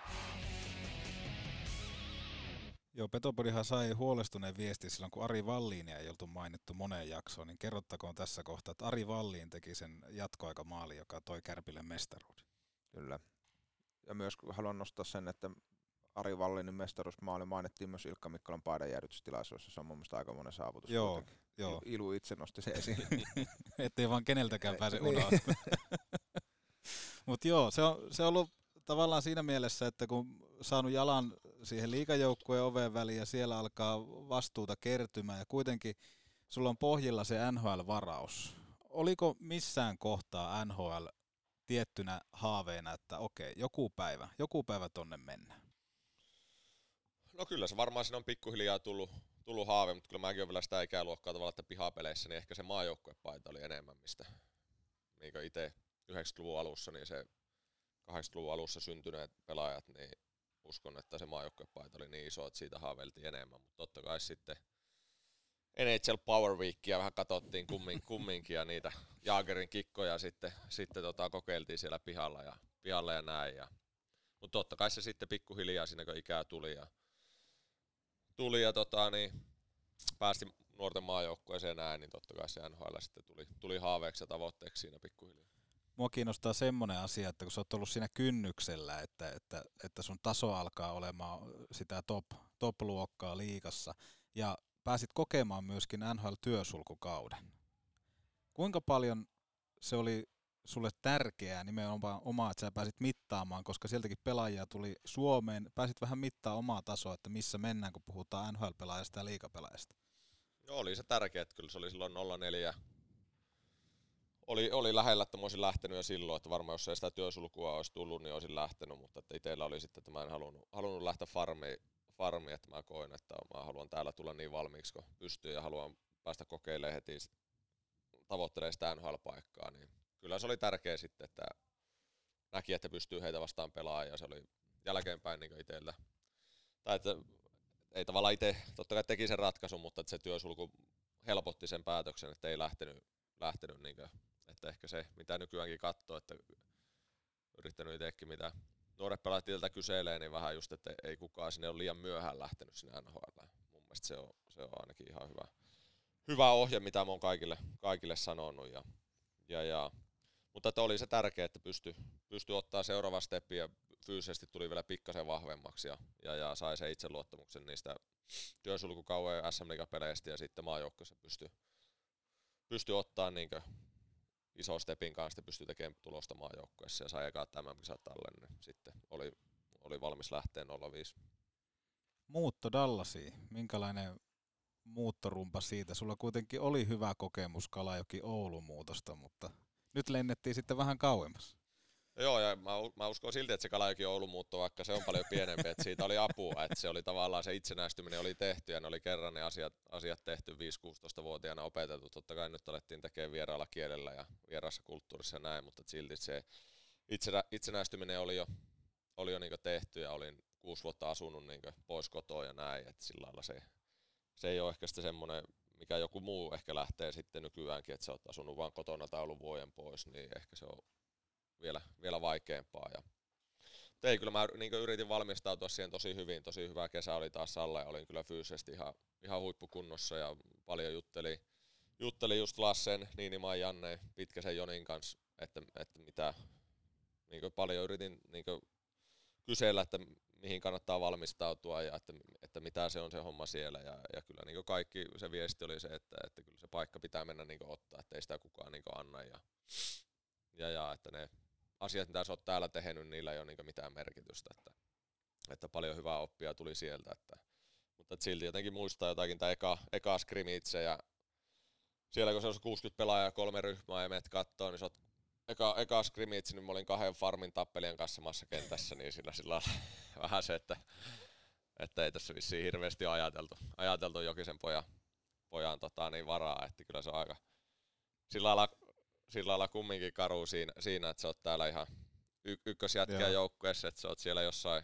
Joo, Petopodihan sai huolestuneen viesti silloin, kun Ari Valliinia ei oltu mainittu moneen jaksoon, niin kerrottakoon tässä kohtaa, että Ari Valliin teki sen jatkoaikamaali, joka toi Kärpille mestaruuden. Kyllä. Ja myös haluan nostaa sen, että Ari Vallinin mestaruusmaali mainittiin myös Ilkka Mikkolan paidanjäädytystilaisuudessa. Se on mun mielestä aika monen saavutus. Joo, joo. Ilu itse nosti sen esiin. Ettei vaan keneltäkään pääse unohtamaan. Mutta joo, se on, se on ollut tavallaan siinä mielessä, että kun saanut jalan siihen liikajoukkueen oveen väliin ja siellä alkaa vastuuta kertymään ja kuitenkin sulla on pohjilla se NHL-varaus. Oliko missään kohtaa NHL tiettynä haaveena, että okei, joku päivä, joku päivä tonne mennään? No kyllä se varmaan siinä on pikkuhiljaa tullut, tullut haave, mutta kyllä mäkin olen vielä sitä ikäluokkaa tavallaan, että pihapeleissä, niin ehkä se maajoukkuepaita oli enemmän, mistä niin itse 90-luvun alussa, niin se 80-luvun alussa syntyneet pelaajat, niin uskon, että se maajoukkuepaita oli niin iso, että siitä haaveiltiin enemmän, mutta totta kai sitten NHL Power Weekia vähän katsottiin kummin, kumminkin ja niitä Jaagerin kikkoja sitten, sitten tota, kokeiltiin siellä pihalla ja, pihalla ja näin. Ja, mutta totta kai se sitten pikkuhiljaa siinä kun ikää tuli ja, tuli ja tota, niin, päästi nuorten maajoukkueeseen näin, niin totta kai se NHL sitten tuli, tuli haaveeksi ja tavoitteeksi siinä pikkuhiljaa. Mua kiinnostaa semmoinen asia, että kun sä oot ollut siinä kynnyksellä, että, että, että sun taso alkaa olemaan sitä top, top-luokkaa liikassa, ja pääsit kokemaan myöskin NHL-työsulkukauden. Kuinka paljon se oli sulle tärkeää nimenomaan omaa, että sä pääsit mittaamaan, koska sieltäkin pelaajia tuli Suomeen, pääsit vähän mittaa omaa tasoa, että missä mennään, kun puhutaan NHL-pelaajasta ja liikapelaajasta. Joo, oli se tärkeää, että kyllä se oli silloin 04. Oli, oli lähellä, että mä olisin lähtenyt jo silloin, että varmaan jos ei sitä työsulkua olisi tullut, niin olisin lähtenyt, mutta että itsellä oli sitten, että mä en halunnut, halunnut lähteä farmiin, farmiin, että mä koin, että mä haluan täällä tulla niin valmiiksi, kun pystyy ja haluan päästä kokeilemaan heti tavoittelemaan sitä NHL-paikkaa, niin kyllä se oli tärkeä sitten, että näki, että pystyy heitä vastaan pelaamaan ja se oli jälkeenpäin niin itsellä. Tai että ei tavallaan itse, totta kai teki sen ratkaisun, mutta että se työsulku helpotti sen päätöksen, että ei lähtenyt, lähtenyt niin että ehkä se, mitä nykyäänkin katsoo, että yrittänyt itsekin, mitä nuoret pelaajat itseltä kyselee, niin vähän just, että ei kukaan sinne ole liian myöhään lähtenyt sinne NHL. Mun mielestä se on, se on ainakin ihan hyvä, hyvä ohje, mitä mä oon kaikille, kaikille sanonut. Ja, ja, ja, mutta että oli se tärkeää, että pysty, pysty ottaa seuraava steppi ja fyysisesti tuli vielä pikkasen vahvemmaksi ja, ja, ja sai se itseluottamuksen niistä työsulkukauden sm peleistä ja sitten maajoukkoissa pysty, pysty ottaa niin iso stepin kanssa pystyi tekemään tulosta maajoukkueessa ja sai ekaa tämän kisat niin sitten oli, oli valmis lähteä 05. Muutto Dallasiin, minkälainen muuttorumpa siitä? Sulla kuitenkin oli hyvä kokemus Kalajoki Oulun muutosta, mutta nyt lennettiin sitten vähän kauemmas. Joo, ja mä, mä uskon silti, että se Kalajoki Oulun muutto, vaikka se on paljon pienempi, että siitä oli apua, että se oli tavallaan se itsenäistyminen oli tehty ja ne oli kerran ne asiat, asiat tehty 5-16-vuotiaana opetettu. Totta kai nyt alettiin tekemään vieraalla kielellä ja vieraassa kulttuurissa ja näin, mutta silti se itsenä, itsenäistyminen oli jo, oli jo niin tehty ja olin kuusi vuotta asunut niin pois kotoa ja näin, että sillä lailla se, se ei ole ehkä sitten semmoinen, mikä joku muu ehkä lähtee sitten nykyäänkin, että sä oot asunut vaan kotona tai ollut vuoden pois, niin ehkä se on vielä, vielä vaikeampaa. Ja, ei, kyllä mä niin yritin valmistautua siihen tosi hyvin, tosi hyvä kesä oli taas alla ja olin kyllä fyysisesti ihan, ihan huippukunnossa ja paljon jutteli, jutteli just Lassen, Niinimaan Janne, Pitkäsen Jonin kanssa, että, että mitä niin paljon yritin niin kysellä, että mihin kannattaa valmistautua ja että, että mitä se on se homma siellä. Ja, ja kyllä niin kaikki se viesti oli se, että, että kyllä se paikka pitää mennä niin ottaa, että ei sitä kukaan niin anna. Ja, ja, ja että ne asiat, mitä sä oot täällä tehnyt, niillä ei ole niin mitään merkitystä. Että, että paljon hyvää oppia tuli sieltä. Että, mutta että silti jotenkin muistaa jotakin tämä eka, eka skrimitse ja siellä kun se on 60 pelaajaa kolme ryhmää ja menet kattoo, niin sä oot eka, eka scrimmage, niin mä olin kahden farmin tappelijan kanssa samassa kentässä, niin sillä, sillä vähän se, että, että ei tässä vissiin hirveästi ajateltu, ajateltu Jokisen pojan, pojan tota, niin varaa, että kyllä se on aika sillä lailla, sillä lailla kumminkin karu siinä, siinä, että sä oot täällä ihan y- ykkösjätkiä joukkueessa, että sä oot siellä jossain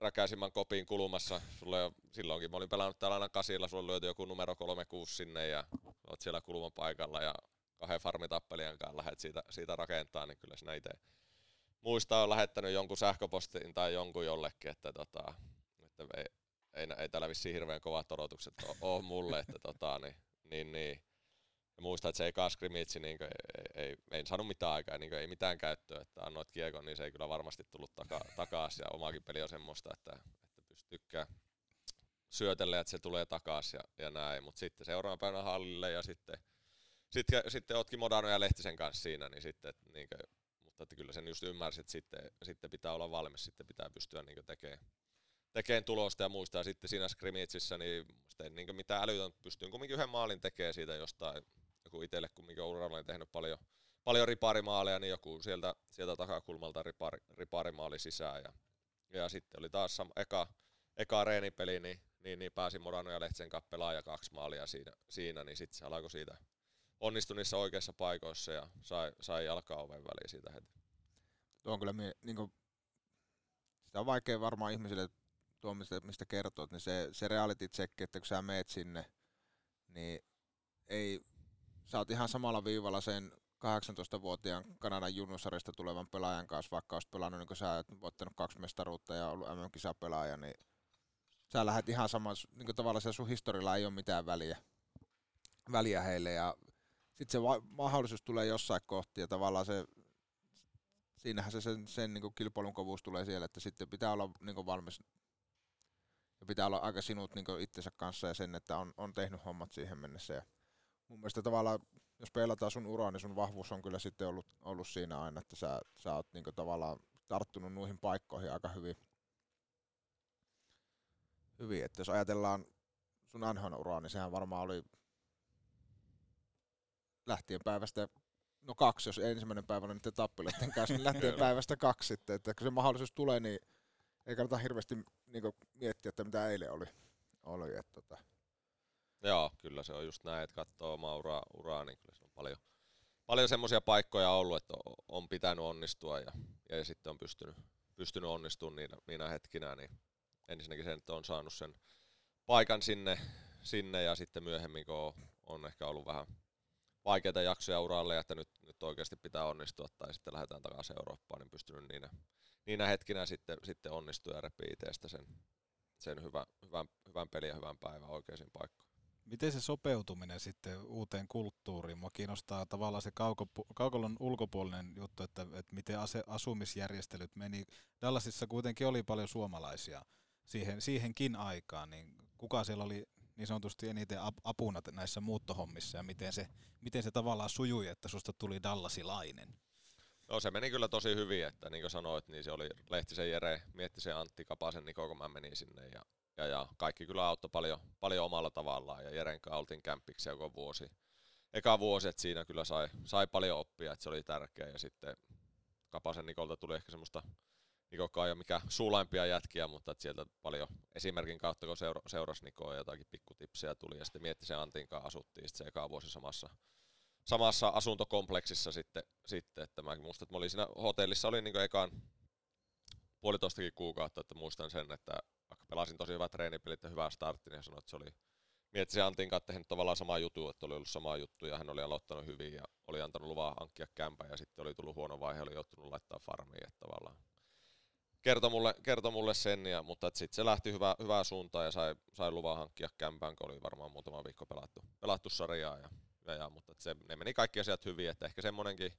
räkäisimmän kopin kulmassa. Sulle jo, silloinkin mä olin pelannut täällä aina kasilla, sulla löytyi joku numero 36 sinne ja oot siellä kulman paikalla ja kahden farmitappelijan kanssa lähdet siitä, siitä rakentaa, niin kyllä sinä itse muista on lähettänyt jonkun sähköpostin tai jonkun jollekin, että, tota, että ei, ei, ei täällä vissiin hirveän kovat odotukset ole, ole mulle, että tota, niin, niin, niin. Ja muistan, että se eka skrimitsi, niin ei, ei, ei, saanut mitään aikaa, niin ei mitään käyttöä, että annoit kiekon, niin se ei kyllä varmasti tullut taka, takaisin. Ja omakin peli on semmoista, että, että pystyy tykkää syötelle, että se tulee takaisin ja, ja näin. Mutta sitten seuraavana päivänä hallille ja sitten sitten, sitten ootkin Modano ja Lehtisen kanssa siinä, niin sitten, että, niin kuin, mutta että kyllä sen just ymmärsit, että sitten, sitten pitää olla valmis, sitten pitää pystyä niin tekemään tekemään tulosta ja muistaa ja sitten siinä scrimmageissä, niin ei niin mitään älytön, pystyin kumminkin yhden maalin tekemään siitä jostain, joku itselle kumminkin uralla on tehnyt paljon, paljon riparimaaleja, niin joku sieltä, sieltä takakulmalta ripari, riparimaali sisään ja, ja sitten oli taas sama, eka, eka reenipeli, niin, niin, niin pääsin Modano ja Lehtisen kanssa ja kaksi maalia siinä, siinä niin sitten se alkoi siitä onnistui niissä oikeissa paikoissa ja sai, sai jalkaa oven väliin siitä heti. Tuo on kyllä, niin kuin, sitä on vaikea varmaan ihmisille tuo, mistä, mistä kertoo, niin se, se reality check, että kun sä meet sinne, niin ei, sä oot ihan samalla viivalla sen 18-vuotiaan Kanadan junnusarista tulevan pelaajan kanssa, vaikka olisit pelannut niin kuin sä, et voittanut kaksi mestaruutta ja ollut MM-kisapelaaja, niin sä lähdet ihan samassa, niin kuin tavallaan sun historialla ei ole mitään väliä, väliä heille ja sitten se va- mahdollisuus tulee jossain kohti ja tavallaan se, siinähän se sen, sen niin kilpailun kovuus tulee siellä, että sitten pitää olla niin valmis ja pitää olla aika sinut niin itsensä kanssa ja sen, että on, on tehnyt hommat siihen mennessä. Ja mun mielestä tavallaan, jos pelataan sun uraa, niin sun vahvuus on kyllä sitten ollut, ollut siinä aina, että sä, sä oot niin tavallaan tarttunut noihin paikkoihin aika hyvin. hyvin. Että jos ajatellaan sun NHL-uraa, niin sehän varmaan oli lähtien päivästä, no kaksi, jos ensimmäinen päivä oli niiden tappeluiden kanssa, niin lähtien päivästä kaksi sitten. Että kun se mahdollisuus tulee, niin ei kannata hirveästi niin miettiä, että mitä eilen oli. oli että tota. Joo, kyllä se on just näin, että katsoo omaa uraa, uraa niin kyllä se on paljon, paljon semmoisia paikkoja ollut, että on pitänyt onnistua ja, ja sitten on pystynyt, pystynyt onnistumaan niinä, niinä hetkinä, niin ensinnäkin sen, että on saanut sen paikan sinne, sinne ja sitten myöhemmin, kun on, ehkä ollut vähän vaikeita jaksoja uralle, että nyt, nyt oikeasti pitää onnistua tai sitten lähdetään takaisin Eurooppaan, niin pystynyt niinä, niinä hetkinä sitten, sitten onnistua ja repii sen, sen hyvän, hyvän, hyvän pelin ja hyvän päivän oikeisiin paikkoihin. Miten se sopeutuminen sitten uuteen kulttuuriin? Mua kiinnostaa tavallaan se kaukolon ulkopuolinen juttu, että, että miten ase- asumisjärjestelyt meni. Dallasissa kuitenkin oli paljon suomalaisia siihen, siihenkin aikaan, niin kuka siellä oli niin sanotusti eniten apuna näissä muuttohommissa ja miten se, miten se tavallaan sujui, että susta tuli Dallasilainen? No se meni kyllä tosi hyvin, että niin kuin sanoit, niin se oli Lehtisen Jere, mietti se Antti Kapasen Niko, kun mä menin sinne ja, ja, ja kaikki kyllä auttoi paljon, paljon omalla tavallaan. Ja Jeren kanssa oltiin kämpiksi joko vuosi. Eka vuosi, että siinä kyllä sai, sai paljon oppia, että se oli tärkeä. Ja sitten Kapasen Nikolta tuli ehkä semmoista Nikokaan ole mikään suulaimpia jätkiä, mutta että sieltä paljon esimerkin kautta, kun seura, seurasi Nikoa jotakin pikkutipsejä tuli, ja sitten mietti sen Antin kanssa asuttiin sitten se eka vuosi samassa, samassa asuntokompleksissa sitten, sitten. Että mä muistan, että mä olin siinä hotellissa, olin niin ekan puolitoistakin kuukautta, että muistan sen, että pelasin tosi hyvät treenipelit ja hyvää startti, niin sanoin, että se oli mietti se Antin kanssa tehnyt tavallaan sama juttu, että oli ollut sama juttu ja hän oli aloittanut hyvin ja oli antanut luvan hankkia kämpä ja sitten oli tullut huono vaihe, oli joutunut laittaa farmiin, että tavallaan kertoi mulle, kertoi mulle sen, ja, mutta sitten se lähti hyvä, hyvää suuntaan ja sai, sai luvan hankkia kämpään, kun oli varmaan muutama viikko pelattu, pelattu sarjaa. Ja, ja, ja, mutta se, ne meni kaikki asiat hyvin, että ehkä semmonenkin,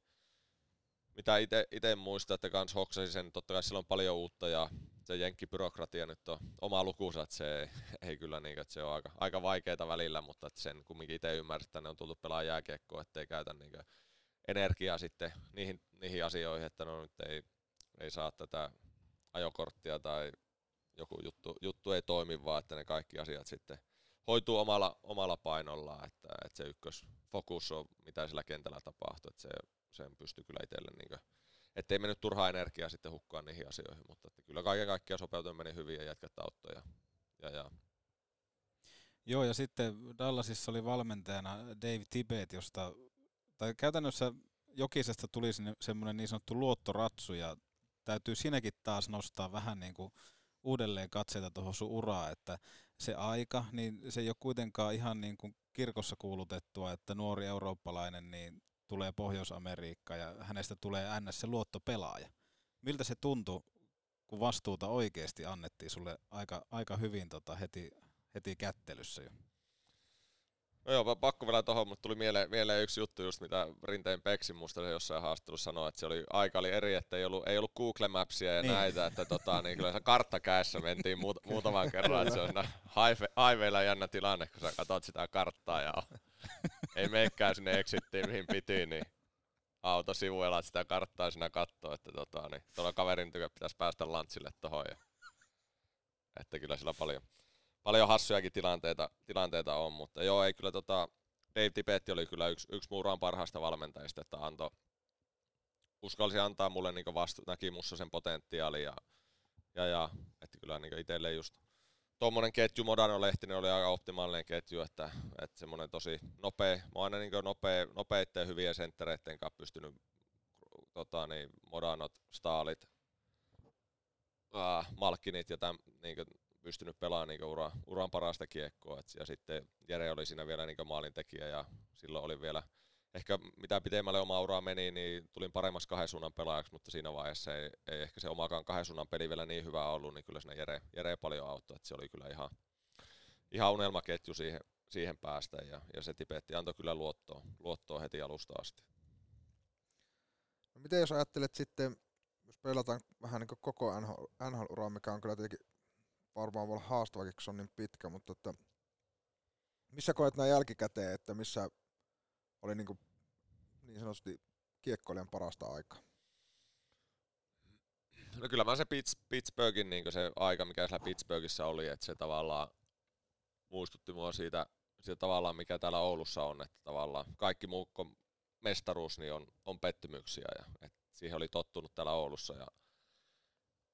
mitä itse muistan, että kans hoksasi sen, totta kai sillä on paljon uutta ja se jenkkibyrokratia nyt on oma lukuunsa, että se ei, ei kyllä niin, että se on aika, aika vaikeaa välillä, mutta että sen kumminkin itse ymmärrät, että ne on tullut pelaa jääkiekkoa, ettei käytä niin energiaa sitten niihin, niihin asioihin, että no nyt ei, ei saa tätä ajokorttia tai joku juttu, juttu ei toimi, vaan että ne kaikki asiat sitten hoituu omalla, omalla painollaan, että, että se ykkösfokus on, mitä sillä kentällä tapahtuu, että se, sen pystyy kyllä itselle, niin ettei mennyt turhaa energiaa sitten hukkaan niihin asioihin, mutta että kyllä kaiken kaikkiaan sopeutuminen meni hyvin ja jätkät auttoi ja, ja, ja. Joo, ja sitten Dallasissa oli valmentajana Dave Tibet, josta, tai käytännössä Jokisesta tuli semmoinen niin sanottu luottoratsu, ja täytyy siinäkin taas nostaa vähän niin kuin uudelleen katseita tuohon sun uraa, että se aika, niin se ei ole kuitenkaan ihan niin kuin kirkossa kuulutettua, että nuori eurooppalainen niin tulee Pohjois-Amerikka ja hänestä tulee NS se luottopelaaja. Miltä se tuntui, kun vastuuta oikeasti annettiin sulle aika, aika hyvin tota heti, heti kättelyssä jo? No joo, pakko vielä tuohon, mutta tuli mieleen, mieleen yksi juttu just, mitä Rinteen Peksi musta jossain haastattelussa sanoi, että se oli, aika oli eri, että ei ollut, ei ollut Google Mapsia ja niin. näitä, että tota, niin kyllä se kartta käessä mentiin muut, muutaman kerran, että se on highwaylla jännä tilanne, kun sä katsot sitä karttaa ja ei meikään sinne exittiin mihin piti, niin auto sivuilla sitä karttaa sinä kattoo, että tota, niin, tuolla kaverin tykö pitäisi päästä lantsille tohon. Ja, että kyllä sillä paljon, paljon hassujakin tilanteita, tilanteita on, mutta joo, ei kyllä tota, Dave Tipetti oli kyllä yksi, yksi muuran parhaista valmentajista, että antoi, uskalsi antaa mulle niin vastu, näki mussa sen potentiaali ja, ja, ja että kyllä niin itselle just tuommoinen ketju, Modano Lehtinen oli aika optimaalinen ketju, että, että semmoinen tosi nopea, mä oon aina niin nopea, nopeitten hyvien senttereiden kanssa pystynyt tota, niin, Modanot, Staalit, äh, Malkinit ja tämän, niin kuin, pystynyt pelaamaan niin ura, uran parasta kiekkoa. Et, ja sitten Jere oli siinä vielä niin maalintekijä ja silloin oli vielä ehkä mitä pitemmälle oma uraa meni, niin tulin paremmassa kahden suunnan pelaajaksi, mutta siinä vaiheessa ei, ei ehkä se omakaan kahden suunnan peli vielä niin hyvä ollut, niin kyllä siinä Jere, Jere paljon auttoi, että se oli kyllä ihan, ihan unelmaketju siihen, siihen päästä ja, ja se Tibetti antoi kyllä luottoa, luottoa heti alusta asti. No miten jos ajattelet sitten, jos pelataan vähän niin koko NHL, NHL-uraa, mikä on kyllä tietenkin varmaan voi olla haastavakin, kun se on niin pitkä, mutta että missä koet näin jälkikäteen, että missä oli niin, kuin, niin sanotusti kiekkoilijan parasta aikaa? No kyllä mä se Pitts, Pittsburghin niin se aika, mikä siellä Pittsburghissa oli, että se tavallaan muistutti mua siitä, siitä tavallaan, mikä täällä Oulussa on, että tavallaan kaikki muu mestaruus niin on, on pettymyksiä ja että siihen oli tottunut täällä Oulussa ja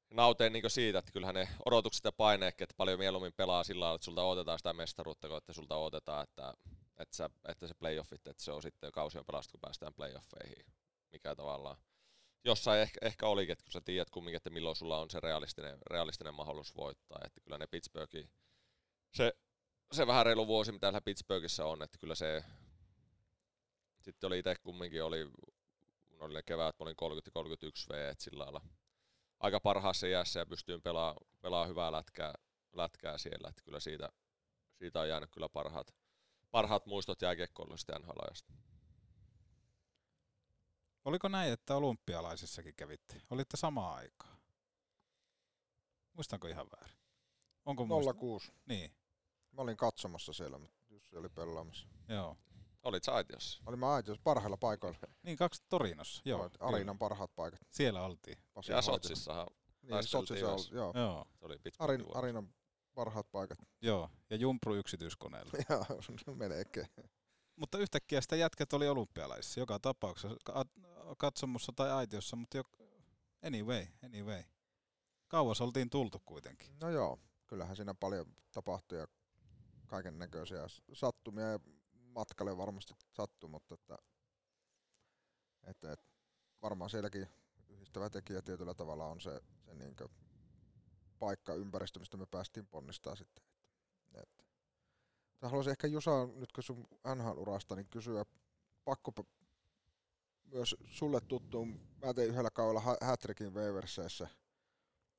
nauteen niin siitä, että kyllähän ne odotukset ja paineet, että paljon mieluummin pelaa sillä lailla, että sulta odotetaan sitä mestaruutta, kun että sulta odotetaan, että, että, sä, että se playoffit, että se on sitten kausion pelasta, kun päästään playoffeihin, mikä tavallaan jossain ehkä, ehkä olikin, että kun sä tiedät kumminkin, että milloin sulla on se realistinen, realistinen mahdollisuus voittaa, että kyllä ne Pittsburghin, se, se vähän reilu vuosi, mitä täällä Pittsburghissa on, että kyllä se, sitten oli itse kumminkin, oli, oli ne kevät, mä olin 30 31 V, että sillä lailla aika parhaassa iässä ja pystyin pelaamaan pelaa hyvää lätkää, lätkää siellä, että kyllä siitä, siitä on jäänyt kyllä parhaat, parhaat muistot jääkiekkoilusta NHL-ajasta. Oliko näin, että olympialaisissakin kävitte? Olitte samaa aikaa? Muistanko ihan väärin? Onko 06. Niin. Mä olin katsomassa siellä, mutta Jussi oli pelaamassa. Joo. Olit sä aitiossa? Olin mä aitiossa parhailla paikoilla. Niin, kaksi Torinossa, joo. Arinan parhaat paikat. Siellä oltiin. Pasi ja Sotsissahan niin, Sotsissa oli, joo. joo. Se oli Arin, Arinan parhaat paikat. Joo, ja Jumpru yksityiskoneella. joo, melkein. Mutta yhtäkkiä sitä jätkät oli olympialaisissa joka tapauksessa, katsomussa tai aitiossa, mutta jo, anyway, anyway. Kauas oltiin tultu kuitenkin. No joo, kyllähän siinä paljon tapahtui ja kaiken näköisiä sattumia ja matkalle varmasti sattui, mutta että, että, että varmaan sielläkin yhdistävä tekijä tietyllä tavalla on se, se niin paikka, ympäristö, mistä me päästiin ponnistaa sitten. Että, että haluaisin ehkä Jusa, nyt kun sun NHL-urasta, niin kysyä, pakko myös sulle tuttu, mä tein yhdellä kaudella Hattrickin Waverseissä,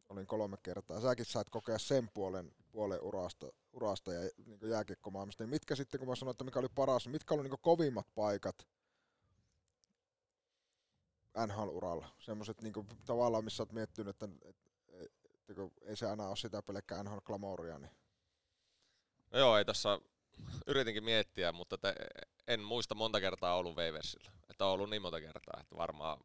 olin kolme kertaa. Säkin sait kokea sen puolen, puolen urasta, urasta ja niin jääkiekkomaamista. Niin mitkä sitten, kun mä sanoin, että mikä oli paras, mitkä oli niin kovimmat paikat NHL-uralla? Semmoiset niin tavallaan, missä olet miettinyt, että, että, että, että ei se aina ole sitä pelkkää NHL-glamouria. Niin. No joo, ei tässä yritinkin miettiä, mutta te, en muista monta kertaa ollut Waversilla. Että on ollut niin monta kertaa, että varmaan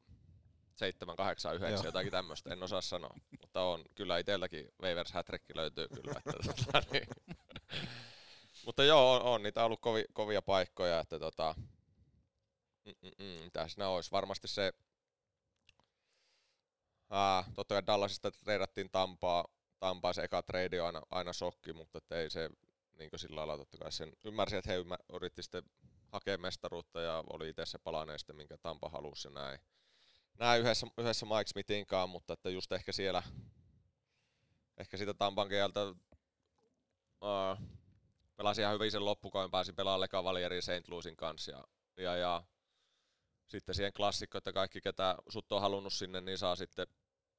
7, 8, 9, jotakin tämmöistä, en osaa sanoa. Mutta on kyllä itselläkin Wavers Hattrick löytyy kyllä. Että, tota, niin. Mutta joo, on, on niitä ollut kovi, kovia paikkoja, että tota, mm, mm, mm, mitä siinä olisi. Varmasti se, ää, totta kai Dallasista treidattiin Tampaa, Tampaa se eka trade aina, aina shokki, mutta ei se niin sillä lailla totta kai sen ymmärsi, että he yritti sitten hakea mestaruutta ja oli itse se palanen sitten, minkä Tampa halusi näin. Näin yhdessä, yhdessä Mike Smithin kanssa, mutta että just ehkä siellä, ehkä sitä Tampan kieltä uh, pelasin ihan hyvin sen loppukoin, pääsin pelaamaan Leka Valierin St. Louisin kanssa ja, ja, ja sitten siihen klassikko, että kaikki ketä sut on halunnut sinne, niin saa sitten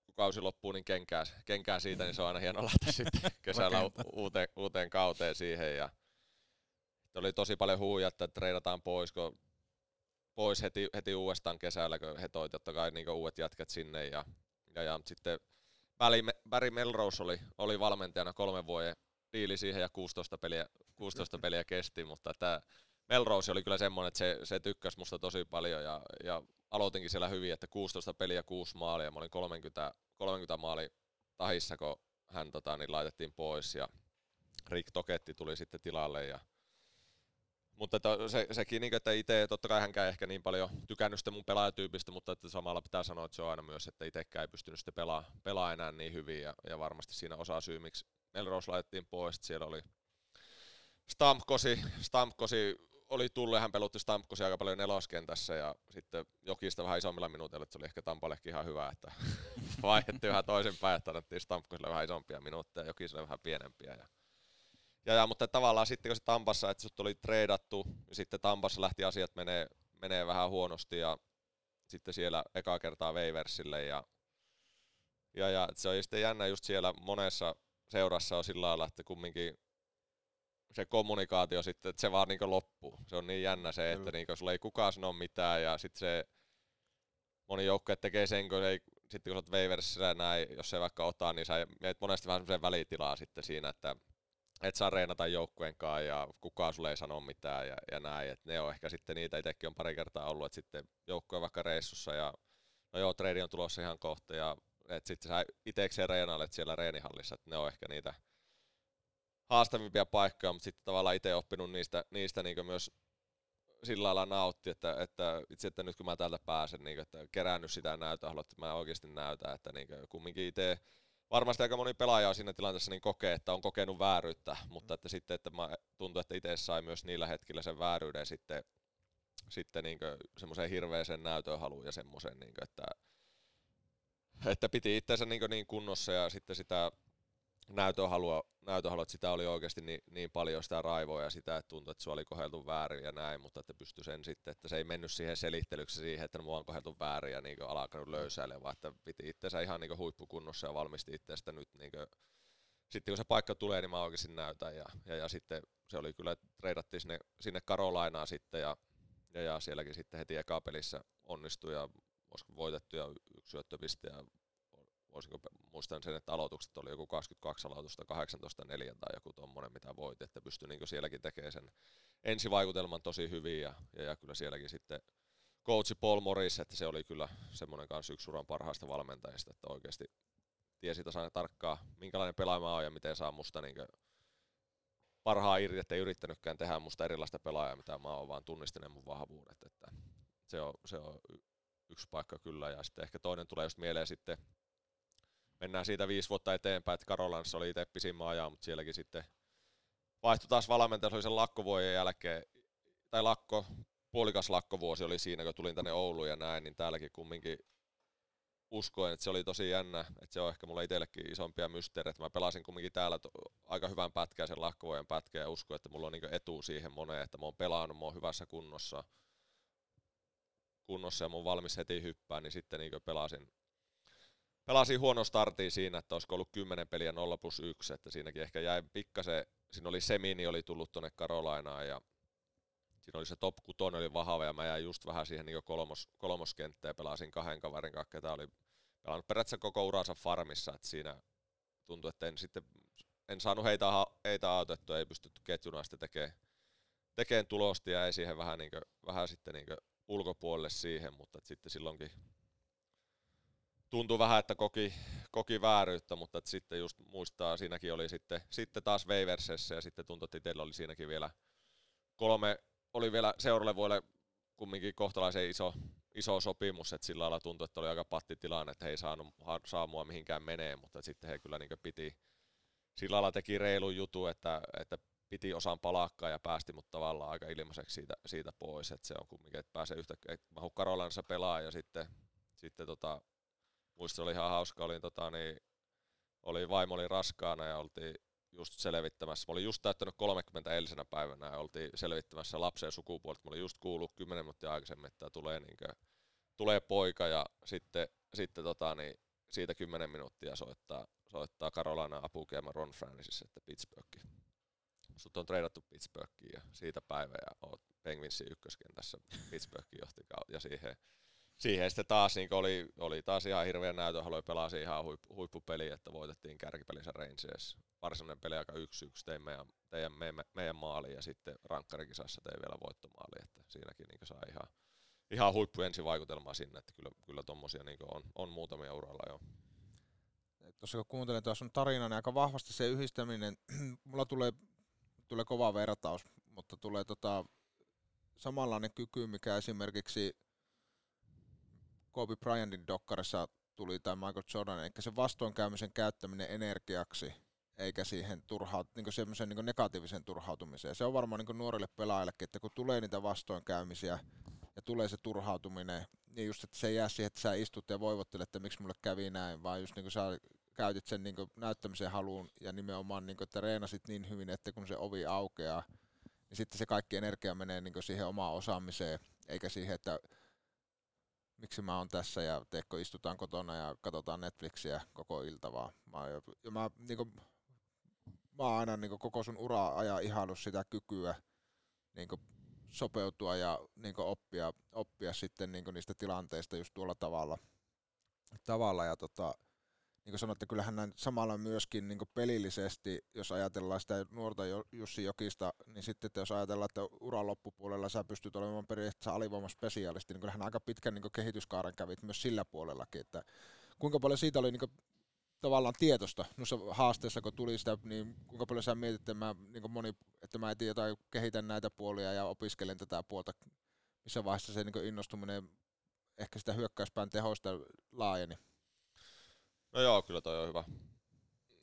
kun kausi loppuu, niin kenkää, kenkää siitä, niin se on aina hieno lähteä sitten kesällä uuteen, uuteen kauteen siihen. Ja oli tosi paljon huuja, että treidataan pois, kun pois heti, heti uudestaan kesällä, kun he toi totta kai niin uudet jätkät sinne. Ja, ja, ja sitten Barry Melrose oli, oli valmentajana kolmen vuoden diili siihen ja 16 peliä, 16 peliä kesti, mutta tämä Melrose oli kyllä semmoinen, että se, se tykkäsi musta tosi paljon ja, ja aloitinkin siellä hyvin, että 16 peliä, 6 maalia, mä olin 30, 30 maali tahissa, kun hän tota, niin laitettiin pois ja Rick Toketti tuli sitten tilalle ja mutta että se, sekin, niin, että itse, totta kai hänkään ehkä niin paljon tykännyt sitä mun pelaajatyypistä, mutta että samalla pitää sanoa, että se on aina myös, että itsekään ei pystynyt sitten pelaa, pelaa enää niin hyvin, ja, ja varmasti siinä osaa syy, miksi Melrose laitettiin pois, että siellä oli Stamkosi, Stamkosi oli tullut, hän pelutti Stamkosi aika paljon neloskentässä, ja sitten Jokista vähän isommilla minuutilla, että se oli ehkä Tampallekin ihan hyvä, että vaihdettiin vähän toisinpäin, että annettiin Stamkosille vähän isompia minuutteja, Jokiselle vähän pienempiä, ja ja, ja, mutta tavallaan sitten kun se Tampassa, että sut oli treidattu, ja sitten Tampassa lähti asiat menee, menee vähän huonosti ja sitten siellä eka kertaa Waversille ja, ja, ja se on sitten jännä just siellä monessa seurassa on sillä lailla, että kumminkin se kommunikaatio sitten, että se vaan niin loppuu. Se on niin jännä se, että niin sulla ei kukaan sano mitään ja sitten se moni joukkue tekee sen, kun ei, sitten kun sä oot waiversissä näin, jos se vaikka ottaa, niin sä meet monesti vähän semmoisen välitilaa sitten siinä, että et saa reenata joukkueen kanssa ja kukaan sulle ei sano mitään ja, ja näin. Et ne on ehkä sitten niitä, itsekin on pari kertaa ollut, että sitten joukkue vaikka reissussa ja no joo, trade on tulossa ihan kohta ja että sitten sä itsekseen reenailet siellä reenihallissa, että ne on ehkä niitä haastavimpia paikkoja, mutta sitten tavallaan itse oppinut niistä, niistä niin myös sillä lailla nautti, että, että itse että nyt kun mä täältä pääsen, niin että kerännyt sitä näytöä, haluan, että mä oikeasti näytän, että niin kumminkin itse varmasti aika moni pelaaja on siinä tilanteessa niin kokee, että on kokenut vääryyttä, mutta että sitten että mä tuntuu, että itse sai myös niillä hetkillä sen vääryyden sitten, sitten niin semmoiseen hirveäseen näytöhaluun ja semmoisen, niin että, että piti itseensä niin, niin kunnossa ja sitten sitä näytöhalua, näytöhalua, että sitä oli oikeasti niin, niin paljon sitä raivoa ja sitä, että tuntui, että se oli kohdeltu väärin ja näin, mutta että pystyi sen sitten, että se ei mennyt siihen selittelyksi siihen, että mua on kohdeltu väärin ja niin alkanut löysäilemään, vaan että piti itseensä ihan niin huippukunnossa ja valmisti itsestä nyt niin kuin, sitten kun se paikka tulee, niin mä oikeasti näytän ja, ja, ja sitten se oli kyllä, treidattiin sinne, sinne Karolainaan sitten ja, ja, ja sielläkin sitten heti eka pelissä onnistui ja voitettu ja yksi syöttöpiste ja voisinko muistan sen, että aloitukset oli joku 22 aloitusta, 18 4 tai joku tommonen, mitä voit, että pystyi niin sielläkin tekemään sen ensivaikutelman tosi hyvin ja, ja, ja kyllä sielläkin sitten coachi Paul Morris, että se oli kyllä semmoinen kanssa yksi uran parhaista valmentajista, että oikeasti tiesi tasan tarkkaan, minkälainen pelaaja on ja miten saa musta niin parhaa irti, että ei yrittänytkään tehdä musta erilaista pelaajaa, mitä mä oon, vaan tunnistin mun vahvuudet, että se on, se on yksi paikka kyllä, ja sitten ehkä toinen tulee just mieleen sitten mennään siitä viisi vuotta eteenpäin, että Karolanssa oli itse pisimmä ajaa, mutta sielläkin sitten vaihtui taas valmentaja, se oli sen lakkovuoden jälkeen, tai lakko, puolikas lakkovuosi oli siinä, kun tulin tänne Ouluun ja näin, niin täälläkin kumminkin uskoin, että se oli tosi jännä, että se on ehkä mulle itsellekin isompia mysteereitä. Mä pelasin kumminkin täällä aika hyvän pätkän, sen lakkovuoden pätkän, ja uskoin, että mulla on niinku etu siihen moneen, että mä oon pelannut, mä oon hyvässä kunnossa, kunnossa ja mun valmis heti hyppää, niin sitten niinku pelasin pelasin huono startiin siinä, että olisiko ollut 10 peliä 0 plus 1, että siinäkin ehkä jäi pikkasen, siinä oli Semini oli tullut tuonne Karolainaan ja siinä oli se top 6 oli vahva ja mä jäin just vähän siihen niin kolmos, kolmoskenttään ja pelasin kahden kaverin kanssa, ketä oli pelannut periaatteessa koko uransa farmissa, että siinä tuntui, että en sitten en saanut heitä, heitä autettua, ei pystytty ketjuna sitten tekemään, tekemään tulosta ja ei siihen vähän, niin kuin, vähän sitten niin ulkopuolelle siihen, mutta sitten silloinkin tuntui vähän, että koki, koki vääryyttä, mutta sitten just muistaa, siinäkin oli sitten, sitten taas Waversissä ja sitten tuntui, että itsellä oli siinäkin vielä kolme, oli vielä seuraavalle vuodelle kumminkin kohtalaisen iso, iso sopimus, että sillä lailla tuntui, että oli aika pattitilanne, että he ei saanut, saa mua mihinkään menee, mutta sitten he kyllä niin piti, sillä lailla teki reilu jutu, että, että piti osan palakkaa ja päästi mut tavallaan aika ilmaiseksi siitä, siitä pois, että se on kumminkin, että pääsee yhtä, että mahu Karolansa pelaa ja sitten, sitten tota, muista oli ihan hauska, olin tota, niin, oli, vaimo oli raskaana ja oltiin just selvittämässä. Mä olin just täyttänyt 30 eilisenä päivänä ja oltiin selvittämässä lapsen sukupuolta. Mä olin just kuullut 10 minuuttia aikaisemmin, että tulee, niin kuin, tulee poika ja sitten, sitten tota, niin, siitä 10 minuuttia soittaa, soittaa Carolina apukeema Ron Francis, että Pittsburghi. Sut on treidattu Pittsburghiin ja siitä päivä ja oot Penguinsin ykköskentässä Pittsburghin johti ja siihen siihen sitten taas niin oli, oli taas ihan hirveän näytön, haluin pelaa ihan huippu, huippupeli, että voitettiin kärkipelissä Rangers. Varsinainen peli aika yksi yksi, tein meidän, teidän, meidän, meidän maali ja sitten rankkarikisassa tein vielä voittomaali, että siinäkin niin sai ihan, ihan huippu vaikutelmaa sinne, että kyllä, kyllä tommosia niin on, on muutamia uralla jo. Tuossa kun kuuntelen tuossa on tarina, niin aika vahvasti se yhdistäminen, mulla tulee, tulee kova vertaus, mutta tulee tota, samanlainen kyky, mikä esimerkiksi Kobe Bryantin dokkarissa tuli tai Michael Jordan, eikä se vastoinkäymisen käyttäminen energiaksi, eikä siihen turha, niin semmoisen niin negatiivisen turhautumiseen. Se on varmaan niin nuorille pelaajillekin, että kun tulee niitä vastoinkäymisiä ja tulee se turhautuminen, niin just, että se jää siihen, että sä istut ja voivottelet, että miksi mulle kävi näin, vaan just niin kuin sä käytit sen niin näyttämisen haluun ja nimenomaan, niin kuin, että reenasit niin hyvin, että kun se ovi aukeaa, niin sitten se kaikki energia menee niin siihen omaan osaamiseen, eikä siihen, että miksi mä oon tässä ja teekö istutaan kotona ja katsotaan Netflixiä koko ilta vaan. Mä, ja mä, niin kuin, mä oon aina niin koko sun uraa ajan ihannut sitä kykyä niin sopeutua ja niin oppia, oppia sitten niin niistä tilanteista just tuolla tavalla. tavalla ja tota, niin kuin sanoitte, kyllähän näin samalla myöskin niin pelillisesti, jos ajatellaan sitä nuorta Jussi Jokista, niin sitten että jos ajatellaan, että uran loppupuolella sä pystyt olemaan periaatteessa alivoimaspesiaalisti, niin kyllähän aika pitkän niin kehityskaaren kävit myös sillä puolellakin, että kuinka paljon siitä oli niin tavallaan tietosta noissa haasteissa, kun tuli sitä, niin kuinka paljon sä mietit, että mä, niin moni, että mä etin jotain, kehitän näitä puolia ja opiskelen tätä puolta, missä vaiheessa se niin innostuminen ehkä sitä hyökkäyspään tehosta laajeni? No joo, kyllä toi on hyvä.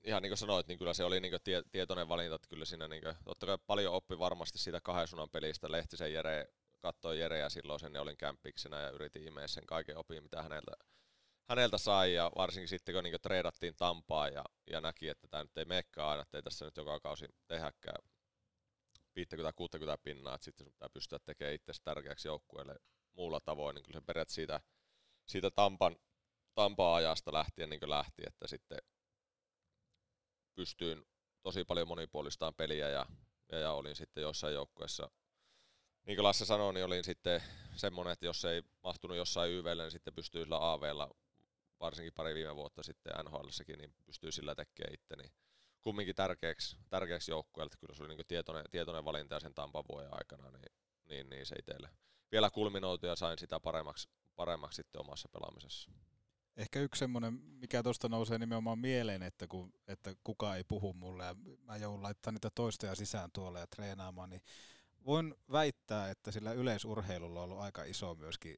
Ihan niin kuin sanoit, niin kyllä se oli niin tie, tietoinen valinta, että kyllä siinä niin kuin, totta kai paljon oppi varmasti siitä kahden suunnan pelistä. Lehtisen Jere, katsoi Jere ja silloin sen olin kämppiksenä ja yritin imeä sen kaiken opin, mitä häneltä, häneltä sai ja varsinkin sitten kun niin treidattiin Tampaa ja, ja näki, että tämä nyt ei meekään aina, että ei tässä nyt joka kausi tehäkään 50-60 pinnaa, että sitten sun pitää pystyä tekemään itse tärkeäksi joukkueelle muulla tavoin, niin kyllä se periaatteessa siitä, siitä Tampan, Tampaa ajasta lähtien niin lähti, että sitten pystyin tosi paljon monipuolistaan peliä ja, ja, ja olin sitten joissain joukkueissa niin kuin Lasse sanoi, niin olin sitten semmoinen, että jos ei mahtunut jossain YVlle, niin sitten pystyy sillä AVlla, varsinkin pari viime vuotta sitten nhl niin pystyy sillä tekemään itteni kumminkin tärkeäksi, tärkeäksi joukkueelta. Kyllä se oli niin tietoinen, tietoinen valinta ja sen Tampan vuoden aikana, niin, niin, niin se itselle vielä kulminoitu ja sain sitä paremmaksi, paremmaksi sitten omassa pelaamisessa. Ehkä yksi semmoinen, mikä tuosta nousee nimenomaan mieleen, että, kun, että kuka ei puhu mulle ja mä joudun laittaa niitä toistoja sisään tuolle ja treenaamaan, niin voin väittää, että sillä yleisurheilulla on ollut aika iso myöskin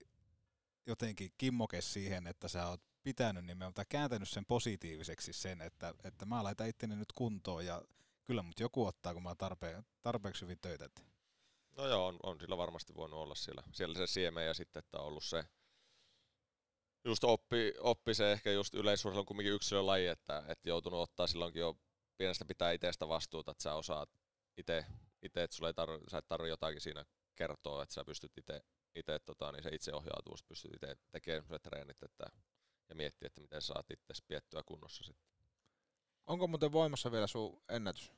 jotenkin kimmoke siihen, että sä oot pitänyt nimenomaan tai kääntänyt sen positiiviseksi sen, että, että mä laitan itteni nyt kuntoon ja kyllä mut joku ottaa, kun mä oon tarpeen, tarpeeksi hyvin töitä. No joo, on, on sillä varmasti voinut olla siellä, siellä se siemen ja sitten, että on ollut se, just oppi, oppi se ehkä just yleisurheilu on kumminkin yksilölaji, että, että joutunut ottaa silloinkin jo pienestä pitää itsestä vastuuta, että sä osaat itse, ite, että sulle ei tarvi, sä et tarvi jotakin siinä kertoa, että sä pystyt itse, ite, tota, niin se itse ohjautuu, pystyt itse tekemään se treenit että, ja miettiä, että miten saat itse piettyä kunnossa sitten. Onko muuten voimassa vielä sun ennätys?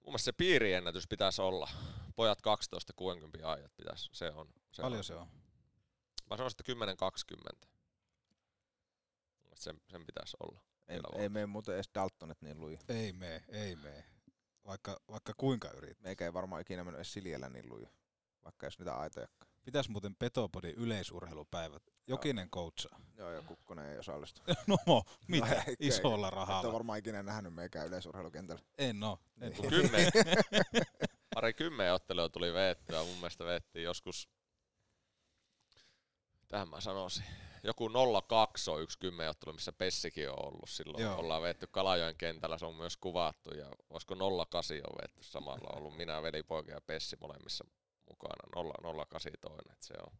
Mun mielestä se piiriennätys pitäisi olla. Pojat 12 60 ajat pitäisi. Se on. Se Paljon on. se on? Mä sanoisin, että 10-20. Sen, sen pitäisi olla. Ei, ei mene muuten edes Daltonet niin luja. Ei mene, ei mene. Vaikka, vaikka kuinka yrittää. Meikä ei varmaan ikinä mennyt edes Siljellä niin luja. Vaikka jos niitä aitojakaan. Pitäisi muuten Petopodin yleisurheilupäivät. Jokinen coachaa. Joo, ja Kukkonen ei osallistu. no, mitä? No, Isolla rahalla. Et varmaan ikinä nähnyt meikään yleisurheilukentällä. En oo. En niin. Kymmen. Pari kymmenen ottelua tuli veettyä. Mun mielestä veettiin joskus tähän mä sanoisin. Joku 02 on yksi kymmenottelu, missä Pessikin on ollut silloin. Joo. Ollaan vetty Kalajoen kentällä, se on myös kuvattu. Ja olisiko 08 on vetty samalla ollut minä, velipoika ja Pessi molemmissa mukana. 08 toinen, että se on.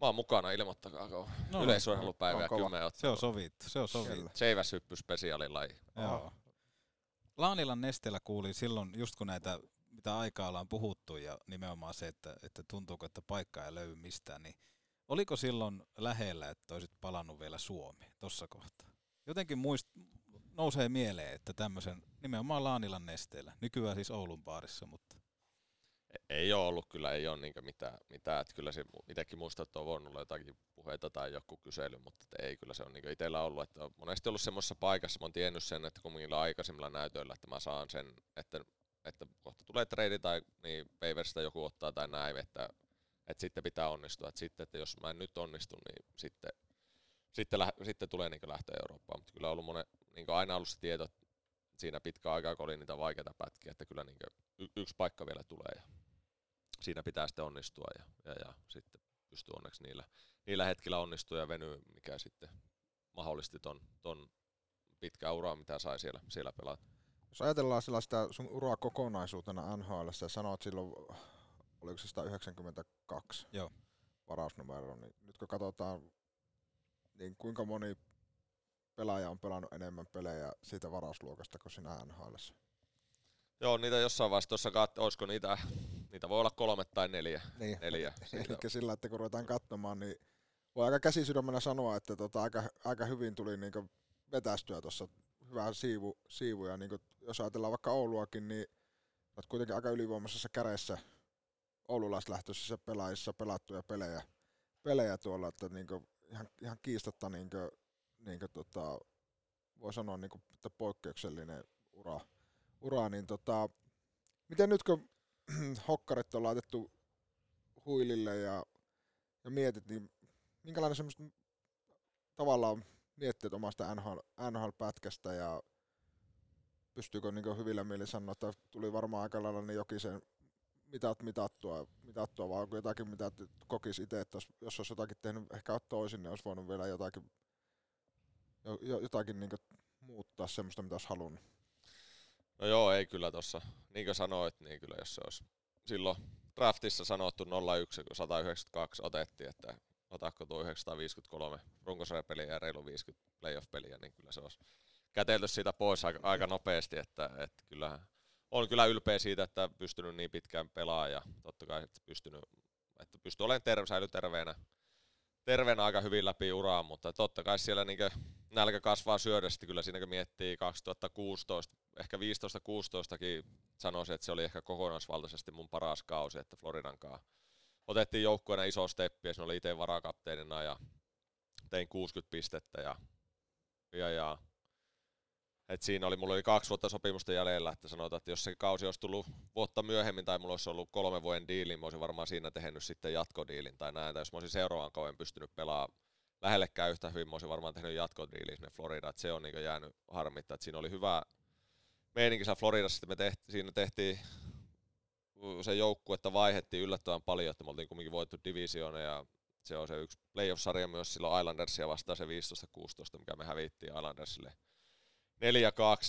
Mä oon mukana, ilmoittakaa no, yleisurheilupäivä ja kymmenen Se on sovittu, se on sovittu. Seiväshyppy spesiaalilaji. Joo. Laanilan nesteellä kuuli silloin, just kun näitä, mitä aikaa ollaan puhuttu ja nimenomaan se, että, että tuntuuko, että paikka ei löydy mistään, niin Oliko silloin lähellä, että olisit palannut vielä Suomeen tuossa kohtaa? Jotenkin muist, nousee mieleen, että tämmöisen nimenomaan Laanilan nesteellä, nykyään siis Oulun baarissa, mutta... E-, ei ole ollut kyllä, ei ole niinku mitään, mitään. Että kyllä se itsekin muistaa, että on voinut olla jotakin puheita tai joku kysely, mutta ei kyllä se on niinku itsellä ollut, että on monesti ollut semmoisessa paikassa, mä oon tiennyt sen, että niillä aikaisemmilla näytöillä, että mä saan sen, että, että kohta tulee trade tai niin Waversista joku ottaa tai näin, että että sitten pitää onnistua. Et sitten, että jos mä en nyt onnistu, niin sitten, sitten, lä- sitten tulee niin lähtö Eurooppaan. Mutta kyllä on ollut monen, niin aina ollut se tieto siinä pitkä aikaa, kun oli niitä vaikeita pätkiä, että kyllä niin y- yksi paikka vielä tulee ja siinä pitää sitten onnistua ja, ja, ja sitten pystyy onneksi niillä, niillä hetkillä onnistua ja venyä, mikä sitten mahdollisti ton, ton pitkää uraa, mitä sai siellä, siellä pelata. Jos ajatellaan sellaista sun uraa kokonaisuutena NHL, sä sanoit silloin oliko se 192 Joo. varausnumero, niin nyt kun katsotaan, niin kuinka moni pelaaja on pelannut enemmän pelejä siitä varausluokasta kuin sinä nhl Joo, niitä jossain vaiheessa tuossa kat- olisiko niitä, niitä voi olla kolme tai neljä. Niin. neljä Eli sillä, että kun ruvetaan katsomaan, niin voi aika käsisydämenä sanoa, että tota, aika, aika hyvin tuli niin vetästyä tuossa hyvä siivu, siivu ja niin kuin, jos ajatellaan vaikka Ouluakin, niin olet kuitenkin aika ylivoimaisessa kädessä oululaislähtöisissä pelaajissa pelattuja pelejä, pelejä tuolla, että niin kuin, ihan, ihan kiistatta niin kuin, niin kuin, tota, voi sanoa niin kuin, että poikkeuksellinen ura, ura niin tota, miten nyt kun hokkarit on laitettu huilille ja, ja mietit, niin minkälainen semmoista tavallaan mietteet omasta NHL, NHL-pätkästä ja pystyykö niin hyvillä mielin sanoa, että tuli varmaan aika lailla niin jokisen mitat mitattua, mitattua vai onko jotakin, mitä kokisi itse, että jos olisi jotakin tehnyt ehkä toisin, niin olisi voinut vielä jotakin, jotakin niin muuttaa semmoista, mitä olisi halunnut. No joo, ei kyllä tossa. Niin kuin sanoit, niin kyllä jos se olisi silloin draftissa sanottu 01, kun 192 otettiin, että otakko tuo 953 runkosarjapeliä ja reilu 50 playoff-peliä, niin kyllä se olisi kätelty siitä pois aika, aika nopeasti, että, että kyllä on kyllä ylpeä siitä, että pystynyt niin pitkään pelaamaan ja totta kai että pystynyt, että pystyy olemaan terve, säily terveenä, terveenä aika hyvin läpi uraa, mutta totta kai siellä niin nälkä kasvaa syödessä, kyllä siinä kun miettii 2016, ehkä 15-16kin sanoisin, että se oli ehkä kokonaisvaltaisesti mun paras kausi, että Floridan kanssa otettiin joukkueena iso steppi ja se oli itse varakapteenina ja tein 60 pistettä ja, ja, ja et siinä oli, mulla oli kaksi vuotta sopimusta jäljellä, että sanotaan, että jos se kausi olisi tullut vuotta myöhemmin tai mulla olisi ollut kolme vuoden diili, mä olisin varmaan siinä tehnyt sitten jatkodiilin tai näin. Tai jos mä olisin seuraavan kauan pystynyt pelaamaan lähellekään yhtä hyvin, mä olisin varmaan tehnyt jatkodiilin sinne Floridaan. Se on niin jäänyt harmittaa, että siinä oli hyvä meininki Floridassa, että me tehti, siinä tehtiin se joukkue, että vaihettiin yllättävän paljon, että me oltiin kumminkin voittu divisioona ja se on se yksi playoff-sarja myös silloin Islandersia vastaan se 15-16, mikä me hävittiin Islandersille 4-2,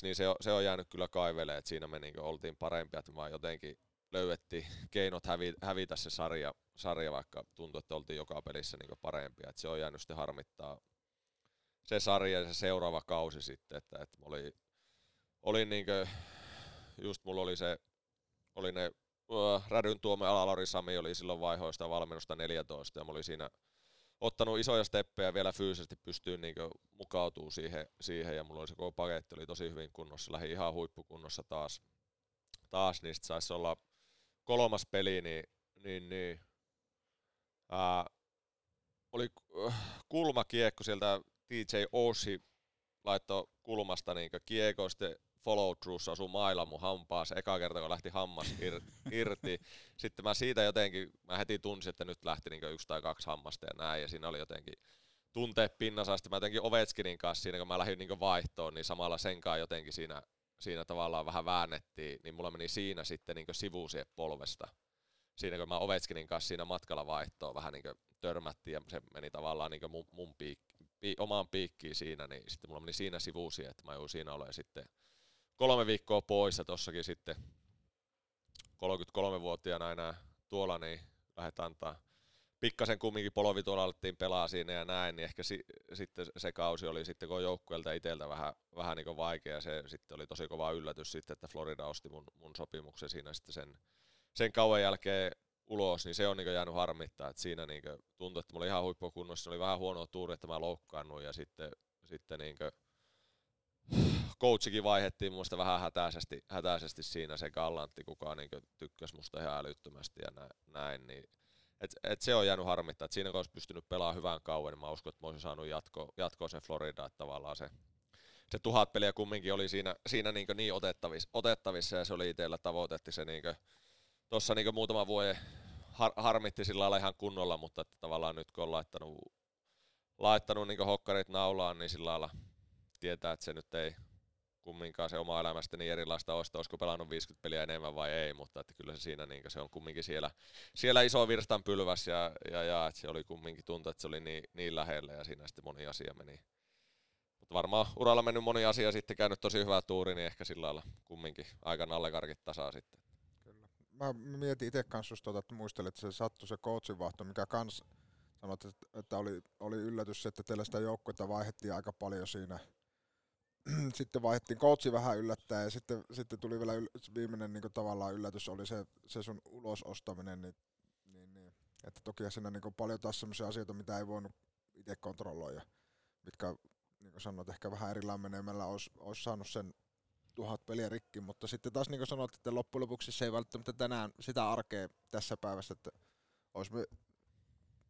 niin se on, se on jäänyt kyllä kaiveleen, että siinä me niin oltiin parempia, että vaan jotenkin löydettiin keinot hävi, hävitä se sarja, sarja, vaikka tuntui, että oltiin joka pelissä niin parempia. Että se on jäänyt sitten harmittaa se sarja ja se seuraava kausi sitten, että, että oli, oli niin kuin, just mulla oli se, oli ne uh, Rädyn tuome Alalori Sami oli silloin vaihoista valmennusta 14 ja mä olin siinä ottanut isoja steppejä vielä fyysisesti pystyy niin mukautuu siihen, siihen, ja mulla oli se koko paketti oli tosi hyvin kunnossa, lähi ihan huippukunnossa taas, taas niin saisi olla kolmas peli, niin, niin, niin ää, oli äh, kulmakiekko sieltä DJ Oshi laittoi kulmasta niin kiekko, sitten follow throughs asuu mailla mun hampaassa. Eka kerta, kun lähti hammas ir, irti. Sitten mä siitä jotenkin, mä heti tunsin, että nyt lähti niin yksi tai kaksi hammasta ja näin. Ja siinä oli jotenkin tunteet pinnassa. Sitten mä jotenkin Ovechkinin kanssa siinä, kun mä lähdin niin vaihtoon, niin samalla sen kanssa jotenkin siinä, siinä tavallaan vähän väännettiin. Niin mulla meni siinä sitten niin sivuusien polvesta. Siinä kun mä Ovechkinin kanssa siinä matkalla vaihtoon vähän niin törmättiin ja se meni tavallaan niin mun, mun piik, pi, omaan piikkiin siinä, niin sitten mulla meni siinä sivuusia, että mä jouduin siinä olemaan sitten kolme viikkoa pois ja tossakin sitten 33-vuotiaana enää tuolla, niin lähdetään antaa pikkasen kumminkin polovi tuolla alettiin pelaa siinä ja näin, niin ehkä si- sitten se kausi oli sitten kun joukkueelta itseltä vähän, vähän niin vaikea se sitten oli tosi kova yllätys sitten, että Florida osti mun, mun sopimuksen siinä sitten sen, sen kauan jälkeen ulos, niin se on niin jäänyt harmittaa, että siinä niin tuntui, että mulla oli ihan huippukunnossa, oli vähän huonoa tuuri, että mä loukkaannut ja sitten, sitten niin coachikin vaihettiin muista vähän hätäisesti, hätäisesti siinä se Gallantti, kuka niin tykkäsi musta ihan älyttömästi ja näin, niin et, et se on jäänyt harmittaa, että siinä kun olisi pystynyt pelaamaan hyvän kauan, niin mä uskon, että mä olisin saanut jatko, jatkoa sen Florida, että tavallaan se, se tuhat peliä kumminkin oli siinä, siinä niin, niin otettavissa, otettavissa, ja se oli itsellä tavoitetti se niin tuossa niin muutama vuoden har, harmitti sillä lailla ihan kunnolla, mutta että tavallaan nyt kun on laittanut, laittanut niin hokkarit naulaan, niin sillä lailla tietää, että se nyt ei kumminkaan se oma elämästä niin erilaista että olisiko pelannut 50 peliä enemmän vai ei, mutta että kyllä se siinä niin se on kumminkin siellä, siellä iso virstan pylväs ja, ja, ja että se oli kumminkin tuntuu, että se oli niin, niin lähellä ja siinä sitten moni asia meni. Mutta varmaan uralla mennyt moni asia sitten käynyt tosi hyvä tuuri, niin ehkä sillä lailla kumminkin aika nallekarkit tasaa sitten. Kyllä. Mä mietin itse kanssa just tuota, että muistelin, että se sattui se coachin vaihto, mikä kans sanoit, että oli, oli yllätys, että teillä sitä joukkuetta vaihdettiin aika paljon siinä – sitten vaihdettiin coachi vähän yllättäen ja sitten, sitten tuli vielä yl- viimeinen niin tavallaan yllätys oli se, se sun ulosostaminen, niin, niin, niin. että toki siinä niin paljon taas sellaisia asioita, mitä ei voinut itse kontrolloida, mitkä niin kuin sanoit, ehkä vähän erilainen menemällä olisi, olisi saanut sen tuhat peliä rikki, mutta sitten taas niin kuin sanoit, että loppujen lopuksi se ei välttämättä tänään sitä arkea tässä päivässä, että olisi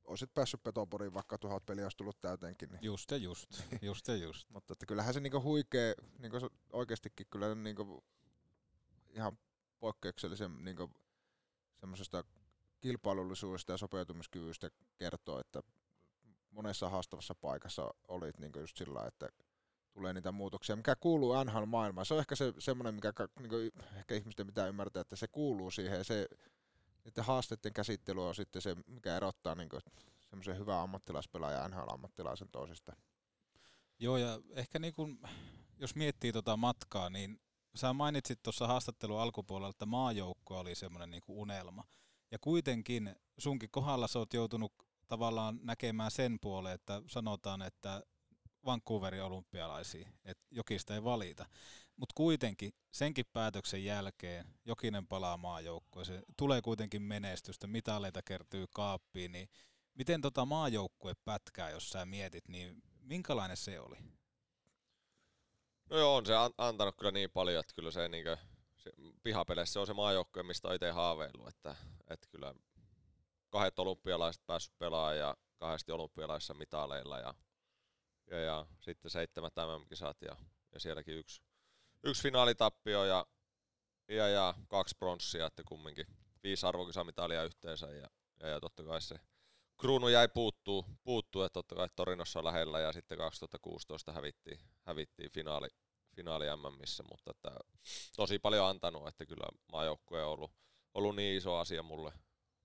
olisit päässyt Petoporiin, vaikka tuhat peliä olisi tullut täyteenkin. Niin. Just ja just, just ja just. mutta että kyllähän se niinku huikee, niinku oikeastikin kyllä niinku ihan poikkeuksellisen niinku semmoisesta kilpailullisuudesta ja sopeutumiskyvystä kertoo, että monessa haastavassa paikassa olit niinku just sillä että tulee niitä muutoksia, mikä kuuluu NHL-maailmaan. Se on ehkä se, semmoinen, mikä niinku, ehkä ihmisten pitää ymmärtää, että se kuuluu siihen. Se, niiden haasteiden käsittely on sitten se, mikä erottaa niinku, semmoisen hyvän ammattilaispelaajan ja NHL-ammattilaisen toisista. Joo, ja ehkä niin kun, jos miettii tota matkaa, niin sä mainitsit tuossa haastattelun alkupuolella, että maajoukko oli semmoinen niin unelma. Ja kuitenkin sunkin kohdalla sä oot joutunut tavallaan näkemään sen puoleen, että sanotaan, että Vancouverin olympialaisiin, että Jokista ei valita. Mutta kuitenkin senkin päätöksen jälkeen Jokinen palaa maajoukkoon, tulee kuitenkin menestystä, mitaleita kertyy kaappiin, niin miten tota maajoukkue pätkää, jos sä mietit, niin minkälainen se oli? No joo, on se antanut kyllä niin paljon, että kyllä se, niin se pihapeleissä on se maajoukkue, mistä on itse haaveillut, että, että kyllä kahdet olympialaiset päässyt pelaamaan ja kahdesti olympialaisissa mitaleilla ja, ja, ja sitten seitsemät MM-kisat ja, ja sielläkin yksi, yksi finaalitappio ja, ja, ja kaksi pronssia, että kumminkin viisi arvokisamitalia yhteensä ja, ja, ja totta kai se kruunu jäi puuttuu, puuttuu että totta kai Torinossa lähellä ja sitten 2016 hävittiin, hävittiin finaali, finaali MMissä, mutta että tosi paljon antanut, että kyllä maajoukkue on ollut, ollut niin iso asia mulle,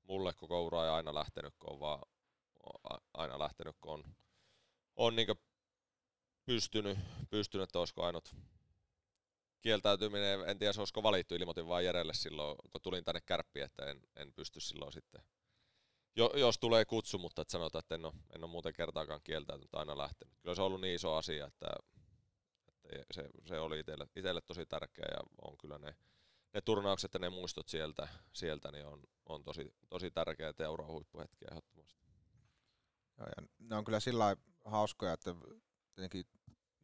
mulle koko ura ja aina lähtenyt, kun on vaan, aina lähtenyt, kun on, on niin pystynyt, pystynyt, että olisiko ainut kieltäytyminen, en tiedä olisiko valittu, ilmoitin vaan Jerelle silloin, kun tulin tänne kärppiin, että en, en pysty silloin sitten jo, jos tulee kutsu, mutta että sanotaan, että en ole, en ole muuten kertaakaan kieltäytynyt, aina lähtenyt. Kyllä se on ollut niin iso asia, että, että se, se oli itselle, itselle tosi tärkeä ja on kyllä ne, ne turnaukset ja ne muistot sieltä, sieltä niin on, on tosi, tosi tärkeä euro huippuhetkiä ehdottomasti. Joo, ja ne on kyllä sillä hauskoja, että tietenkin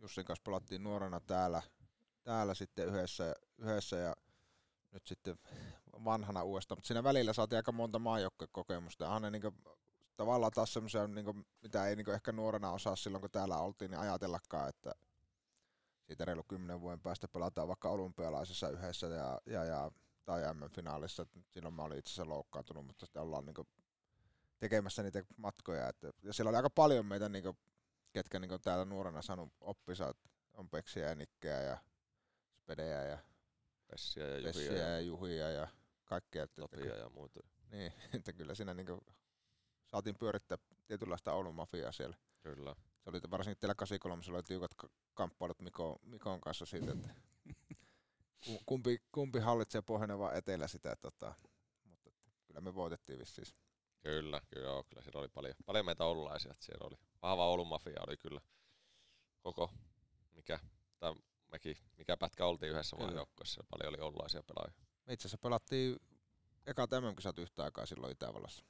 Jussin kanssa pelattiin nuorena täällä, täällä sitten yhdessä, yhdessä ja nyt sitten vanhana uudestaan, mutta siinä välillä saatiin aika monta maajoukkuekokemusta. Ja ne niinku, tavallaan taas semmoisia, niinku, mitä ei niinku ehkä nuorena osaa silloin, kun täällä oltiin, niin ajatellakaan, että siitä reilu kymmenen vuoden päästä pelataan vaikka olympialaisessa yhdessä ja, ja, ja tai M-finaalissa. Silloin mä olin itse asiassa loukkaantunut, mutta sitten ollaan niinku tekemässä niitä matkoja. Että, ja siellä oli aika paljon meitä, niinku, ketkä niinku täällä nuorena saanut oppisa, on Peksiä ja Nikkeä ja Spedejä ja Pessiä ja Juhia, Pessiä ja, ja Juhia ja kaikkea. Että, Topia ja muuta. Niin, että kyllä siinä niinku saatiin pyörittää tietynlaista Oulun mafiaa siellä. Kyllä. Se oli varsinkin teillä 83, oli tiukat kamppailut Miko, Mikon kanssa siitä, että kumpi, kumpi hallitsee pohjoinen etelä sitä, tota, mutta kyllä me voitettiin vissiin. Kyllä, kyllä, joo, kyllä siellä oli paljon, paljon meitä oululaisia, että siellä oli vahva Oulun mafia oli kyllä koko, mikä, tai mekin, mikä pätkä oltiin yhdessä maajoukkueessa, paljon oli oululaisia pelaajia. Me itse asiassa pelattiin eka tämän kisat yhtä aikaa silloin Itävallassa.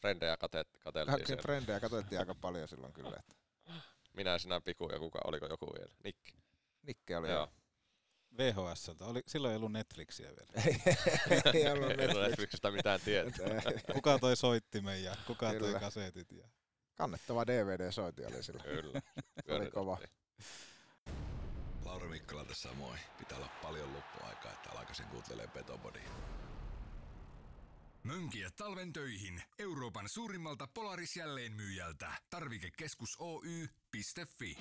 Frendejä kate, kateltiin siellä. Frendejä katseltiin aika paljon silloin kyllä. Että. Minä, sinä, Piku ja kuka, oliko joku vielä? Nikke. Nikke oli joo. VHS, oli, silloin ei ollut Netflixiä vielä. ei ollut Netflix. Netflixistä mitään tietoa. kuka toi soittimen ja kuka Kyllä. toi kasetit. Ja... Kannettava DVD-soiti oli silloin. Kyllä. oli kova. Lauri Mikkola tässä moi. Pitää olla paljon loppuaikaa, että alkaisin kuuntelemaan Petobody. Mönkiä talven töihin Euroopan suurimmalta Polaris jälleenmyyjältä. Tarvikekeskus Oy.fi.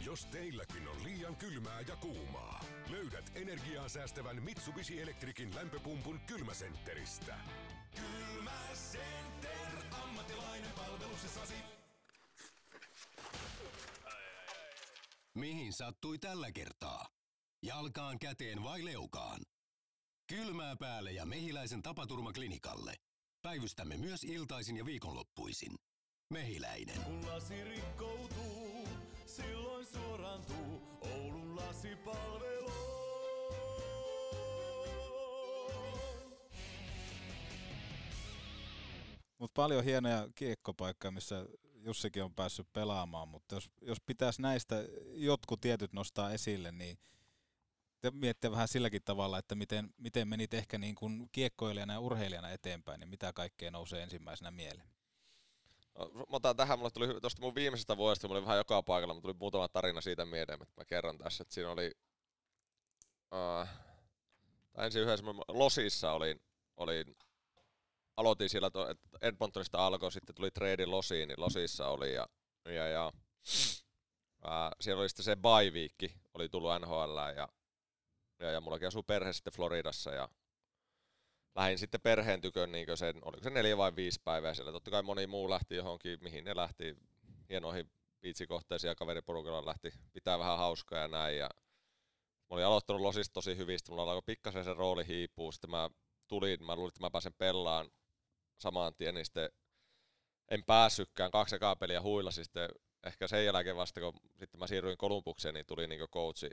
Jos teilläkin on liian kylmää ja kuumaa, löydät energiaa säästävän Mitsubishi Electricin lämpöpumpun kylmäsentteristä. Mihin sattui tällä kertaa? Jalkaan, käteen vai leukaan? Kylmää päälle ja mehiläisen tapaturmaklinikalle. Päivystämme myös iltaisin ja viikonloppuisin. Mehiläinen. Kun lasi rikkoutuu, silloin suorantuu Oulun lasipalvelu. Mutta paljon hienoja kiekkopaikkoja, missä Jussikin on päässyt pelaamaan, mutta jos, jos pitäisi näistä jotkut tietyt nostaa esille, niin miettiä vähän silläkin tavalla, että miten, miten menit ehkä niin kuin kiekkoilijana ja urheilijana eteenpäin, niin mitä kaikkea nousee ensimmäisenä mieleen? No, mä otan tähän, mulle tuli tuosta mun viimeisestä vuodesta, mulla oli vähän joka paikalla, mutta tuli muutama tarina siitä mieleen, että mä kerron tässä, että siinä oli, uh, tai ensin yhdessä Losissa olin, olin aloitin siellä, to, että Edmontonista alkoi, sitten tuli trade Losiin, niin Losissa oli ja, ja, ja ää, siellä oli sitten se bye oli tullut NHL ja, ja, ja mullakin asuu perhe sitten Floridassa ja lähdin sitten perheen tykön niin sen, oliko se neljä vai viisi päivää siellä. Totta kai moni muu lähti johonkin, mihin ne lähti, hienoihin biitsikohteisiin ja kaveriporukalla lähti pitää vähän hauskaa ja näin. Ja mä olin aloittanut Losista tosi hyvin, sitten mulla alkoi pikkasen se rooli hiipuu, sitten mä tulin, mä luulin, että mä pääsen pellaan samaan tien, niin sitten en päässytkään kaksi ekaa peliä huilasi sitten ehkä sen jälkeen vasta, kun sitten mä siirryin Kolumbukseen, niin tuli niin coachi.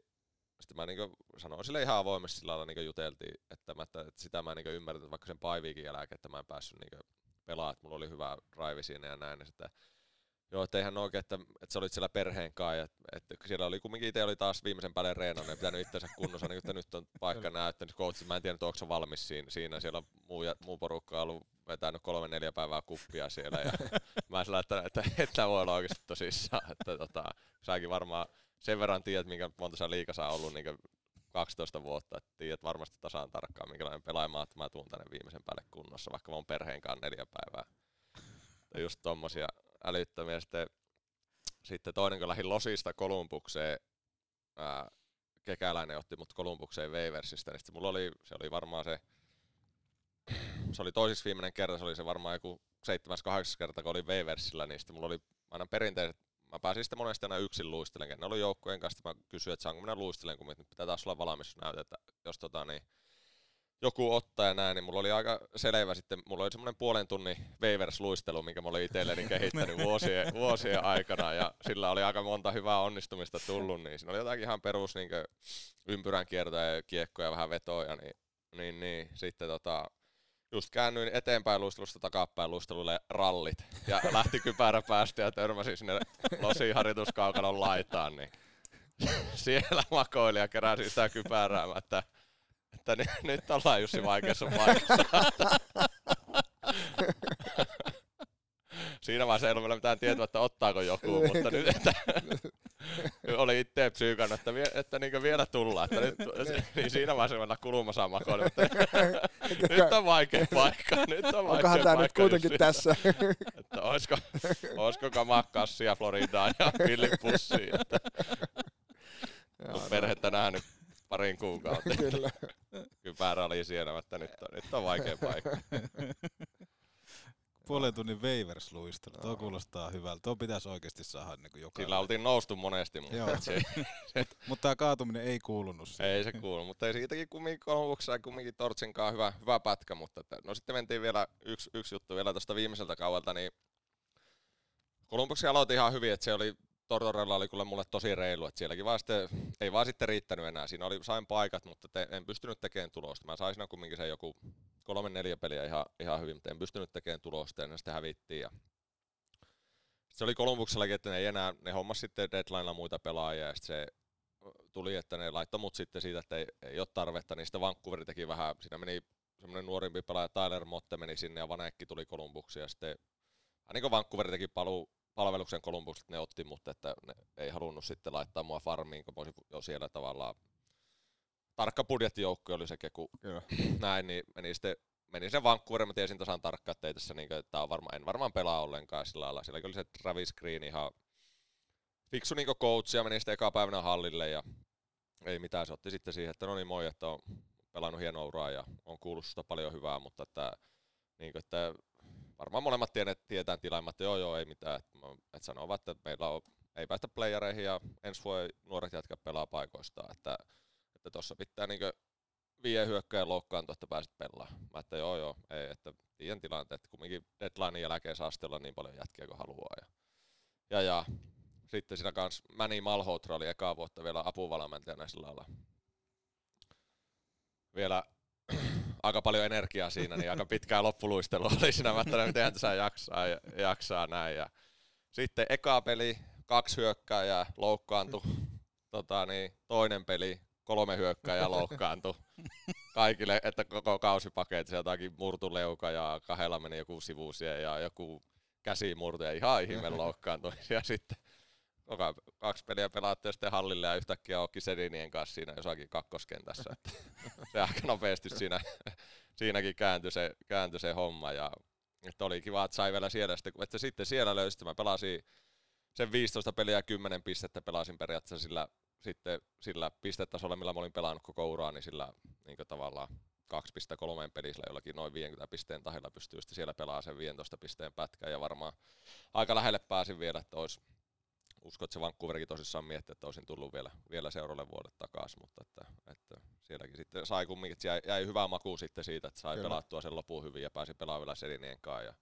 Sitten mä niin sanoin sille ihan avoimesti sillä lailla niin juteltiin, että, mä, että sitä mä niin ymmärrän, vaikka sen paiviikin jälkeen, että mä en päässyt niin pelaamaan, että mulla oli hyvä drive siinä ja näin, niin sitten Joo, että ihan oikein, että, että sä olit siellä perheen kanssa, ja, että siellä oli kumminkin itse oli taas viimeisen päälle reenannut ja pitänyt itsensä kunnossa, niin että nyt on paikka näyttänyt coach, mä en tiedä, onko se valmis siinä, siinä. siellä on muu, ja, muu porukka on ollut vetänyt kolme neljä päivää kuppia siellä, ja mä sillä, että, että, että voi olla oikeasti tosissaan, että tota, säkin varmaan sen verran tiedät, minkä monta sä liikassa on ollut niin 12 vuotta, että tiedät varmasti tasaan tarkkaan, minkälainen pelaaja että mä tuun tänne viimeisen päälle kunnossa, vaikka mä oon perheen kanssa neljä päivää. Ja just tommosia älyttömiä. Sitten, sitten toinen, kun lähdin Losista Kolumbukseen, ää, kekäläinen otti mut Kolumbukseen Waversista, niin mulla oli, se oli varmaan se, se oli toisiksi viimeinen kerta, se oli se varmaan joku 7-8 kerta, kun oli Waversilla, niin sitten mulla oli aina perinteiset, mä pääsin sitten monesti aina yksin luistelemaan. Ne oli joukkojen kanssa, mä kysyin, että saanko minä luistelemaan, kun nyt pitää taas olla valmis, että jos tota, niin, joku ottaa ja näin, niin mulla oli aika selvä sitten, mulla oli semmoinen puolen tunnin waivers-luistelu, minkä mä olin itselleni kehittänyt vuosien, vuosien aikana, ja sillä oli aika monta hyvää onnistumista tullut, niin siinä oli jotakin ihan perus niin ympyrän kiertoja ja kiekkoja, vähän vetoja, niin, niin, niin. Sitten tota, just käännyin eteenpäin luistelusta takapäin luistelulle rallit, ja lähti kypärä päästä ja törmäsin sinne Losin harjoituskaukalon laitaan, niin siellä makoili ja keräsi sitä kypärää, että että nyt, nyt ollaan Jussi vaikeassa paikassa. Siinä vaiheessa ei ollut vielä mitään tietoa, että ottaako joku, mutta nyt että, oli itse psyykannut, että, vie, että niin vielä tullaan. Että nyt, niin siinä vaiheessa mennä kulumassa makoille, mutta nyt on vaikea paikka. Nyt on vaikea Onkohan tämä nyt kuitenkin Jussi. tässä? että olisiko, olisiko kamakassia Floridaan ja pillipussiin. Että, kun perhettä nähnyt parin kuukautta. Kyllä. Kypärä oli siellä, että nyt on, nyt on vaikea paikka. Puolen tunnin waivers luistelu, tuo kuulostaa hyvältä. Tuo pitäisi oikeasti saada niin kuin joka Sillä oltiin noustu monesti, mutta Joo. se, se, Mutta tämä kaatuminen ei kuulunut siihen. ei se kuulu. Mutta ei siitäkin kumminkin kolmuksessa ja kumminkin Tortsin kanssa hyvä, hyvä pätkä. Mutta että, no sitten mentiin vielä yksi, yksi juttu vielä tuosta viimeiseltä kaudelta, niin Kolumbuksi aloitin ihan hyvin, että se oli Tortorella oli kyllä mulle tosi reilu, että sielläkin vaan sitten, ei vaan sitten riittänyt enää. Siinä oli, sain paikat, mutta te, en pystynyt tekemään tulosta. Mä sain siinä kumminkin se joku kolme neljä peliä ihan, ihan hyvin, mutta en pystynyt tekemään tulosta ja ne sitten hävittiin. Ja se oli Kolumbuksellakin, että ne ei enää, ne hommas sitten deadlinella muita pelaajia ja sitten se tuli, että ne laittoi mut sitten siitä, että ei, ei ole tarvetta, niin sitten Vancouver teki vähän, siinä meni semmoinen nuorimpi pelaaja Tyler Motte meni sinne ja Vanekki tuli Kolumbuksiin ja sitten niin kuin Vancouver teki paluu palveluksen Kolumbukset, ne otti, mutta että ne ei halunnut sitten laittaa mua farmiin, kun mä olisin jo siellä tavallaan tarkka budjettijoukko oli se keku. Kyllä. Näin, niin meni sitten meni sen Vancouver, mä tiesin tasan tarkkaan, että ei tässä niin kuin, että on varma, en varmaan pelaa ollenkaan sillä lailla. Siellä oli se Travis Green ihan fiksu niin coach ja meni sitten eka päivänä hallille ja ei mitään, se otti sitten siihen, että no niin moi, että on pelannut hienoa uraa ja on kuullut susta paljon hyvää, mutta että, niin kuin, että varmaan molemmat tiedet, tietää tilaimmat, että joo joo ei mitään, että, että sanovat, että meillä on, ei päästä playereihin ja ensi voi nuoret jätkät pelaa paikoistaan, että että tuossa pitää niinkö viien hyökkäjän loukkaantua, että pääset pelaamaan. Mä että joo joo, ei, että tiedän tilanteet, että kumminkin deadlinein jälkeen saa sitten olla niin paljon jätkiä kuin haluaa. Ja, ja, ja sitten siinä kanssa Manny Malhotra oli ekaa vuotta vielä apuvalmentajana sillä lailla. Vielä aika paljon energiaa siinä, niin aika pitkää loppuluistelua oli siinä, mä ajattelin, miten tässä jaksaa, ja- jaksaa näin. Ja Sitten eka peli, kaksi hyökkääjää loukkaantui. tota, niin, toinen peli, kolme hyökkääjää loukkaantui. Kaikille, että koko kausipaketti, jotakin murtuleuka ja kahdella meni joku sivuusie ja joku käsi murtu ja ihan ihme loukkaantui. Ja sitten koko, kaksi peliä pelattiin sitten hallille ja yhtäkkiä onkin Sedinien kanssa siinä jossakin kakkoskentässä. Se aika nopeasti siinä, siinäkin kääntyi se, kääntyi se homma. Ja, että oli kiva, että sai vielä siellä sitten, että sitten siellä löysi, mä pelasin sen 15 peliä ja 10 pistettä pelasin periaatteessa sillä, sitten sillä pistetasolla, millä mä olin pelannut koko uraa, niin sillä niin tavallaan 2,3 pelissä jollakin noin 50 pisteen tahilla pystyy sitten siellä pelaamaan sen 15 pisteen pätkän ja varmaan aika lähelle pääsin vielä, että olisi uskon, että se Vancouverikin tosissaan miettii, että olisin tullut vielä, vielä seuraavalle vuodelle takaisin, mutta että, että sielläkin sitten sai kumminkin, että jäi, jäi hyvä maku sitten siitä, että sai Kyllä. pelattua sen loppuun hyvin ja pääsi pelaamaan vielä Selinien kanssa ja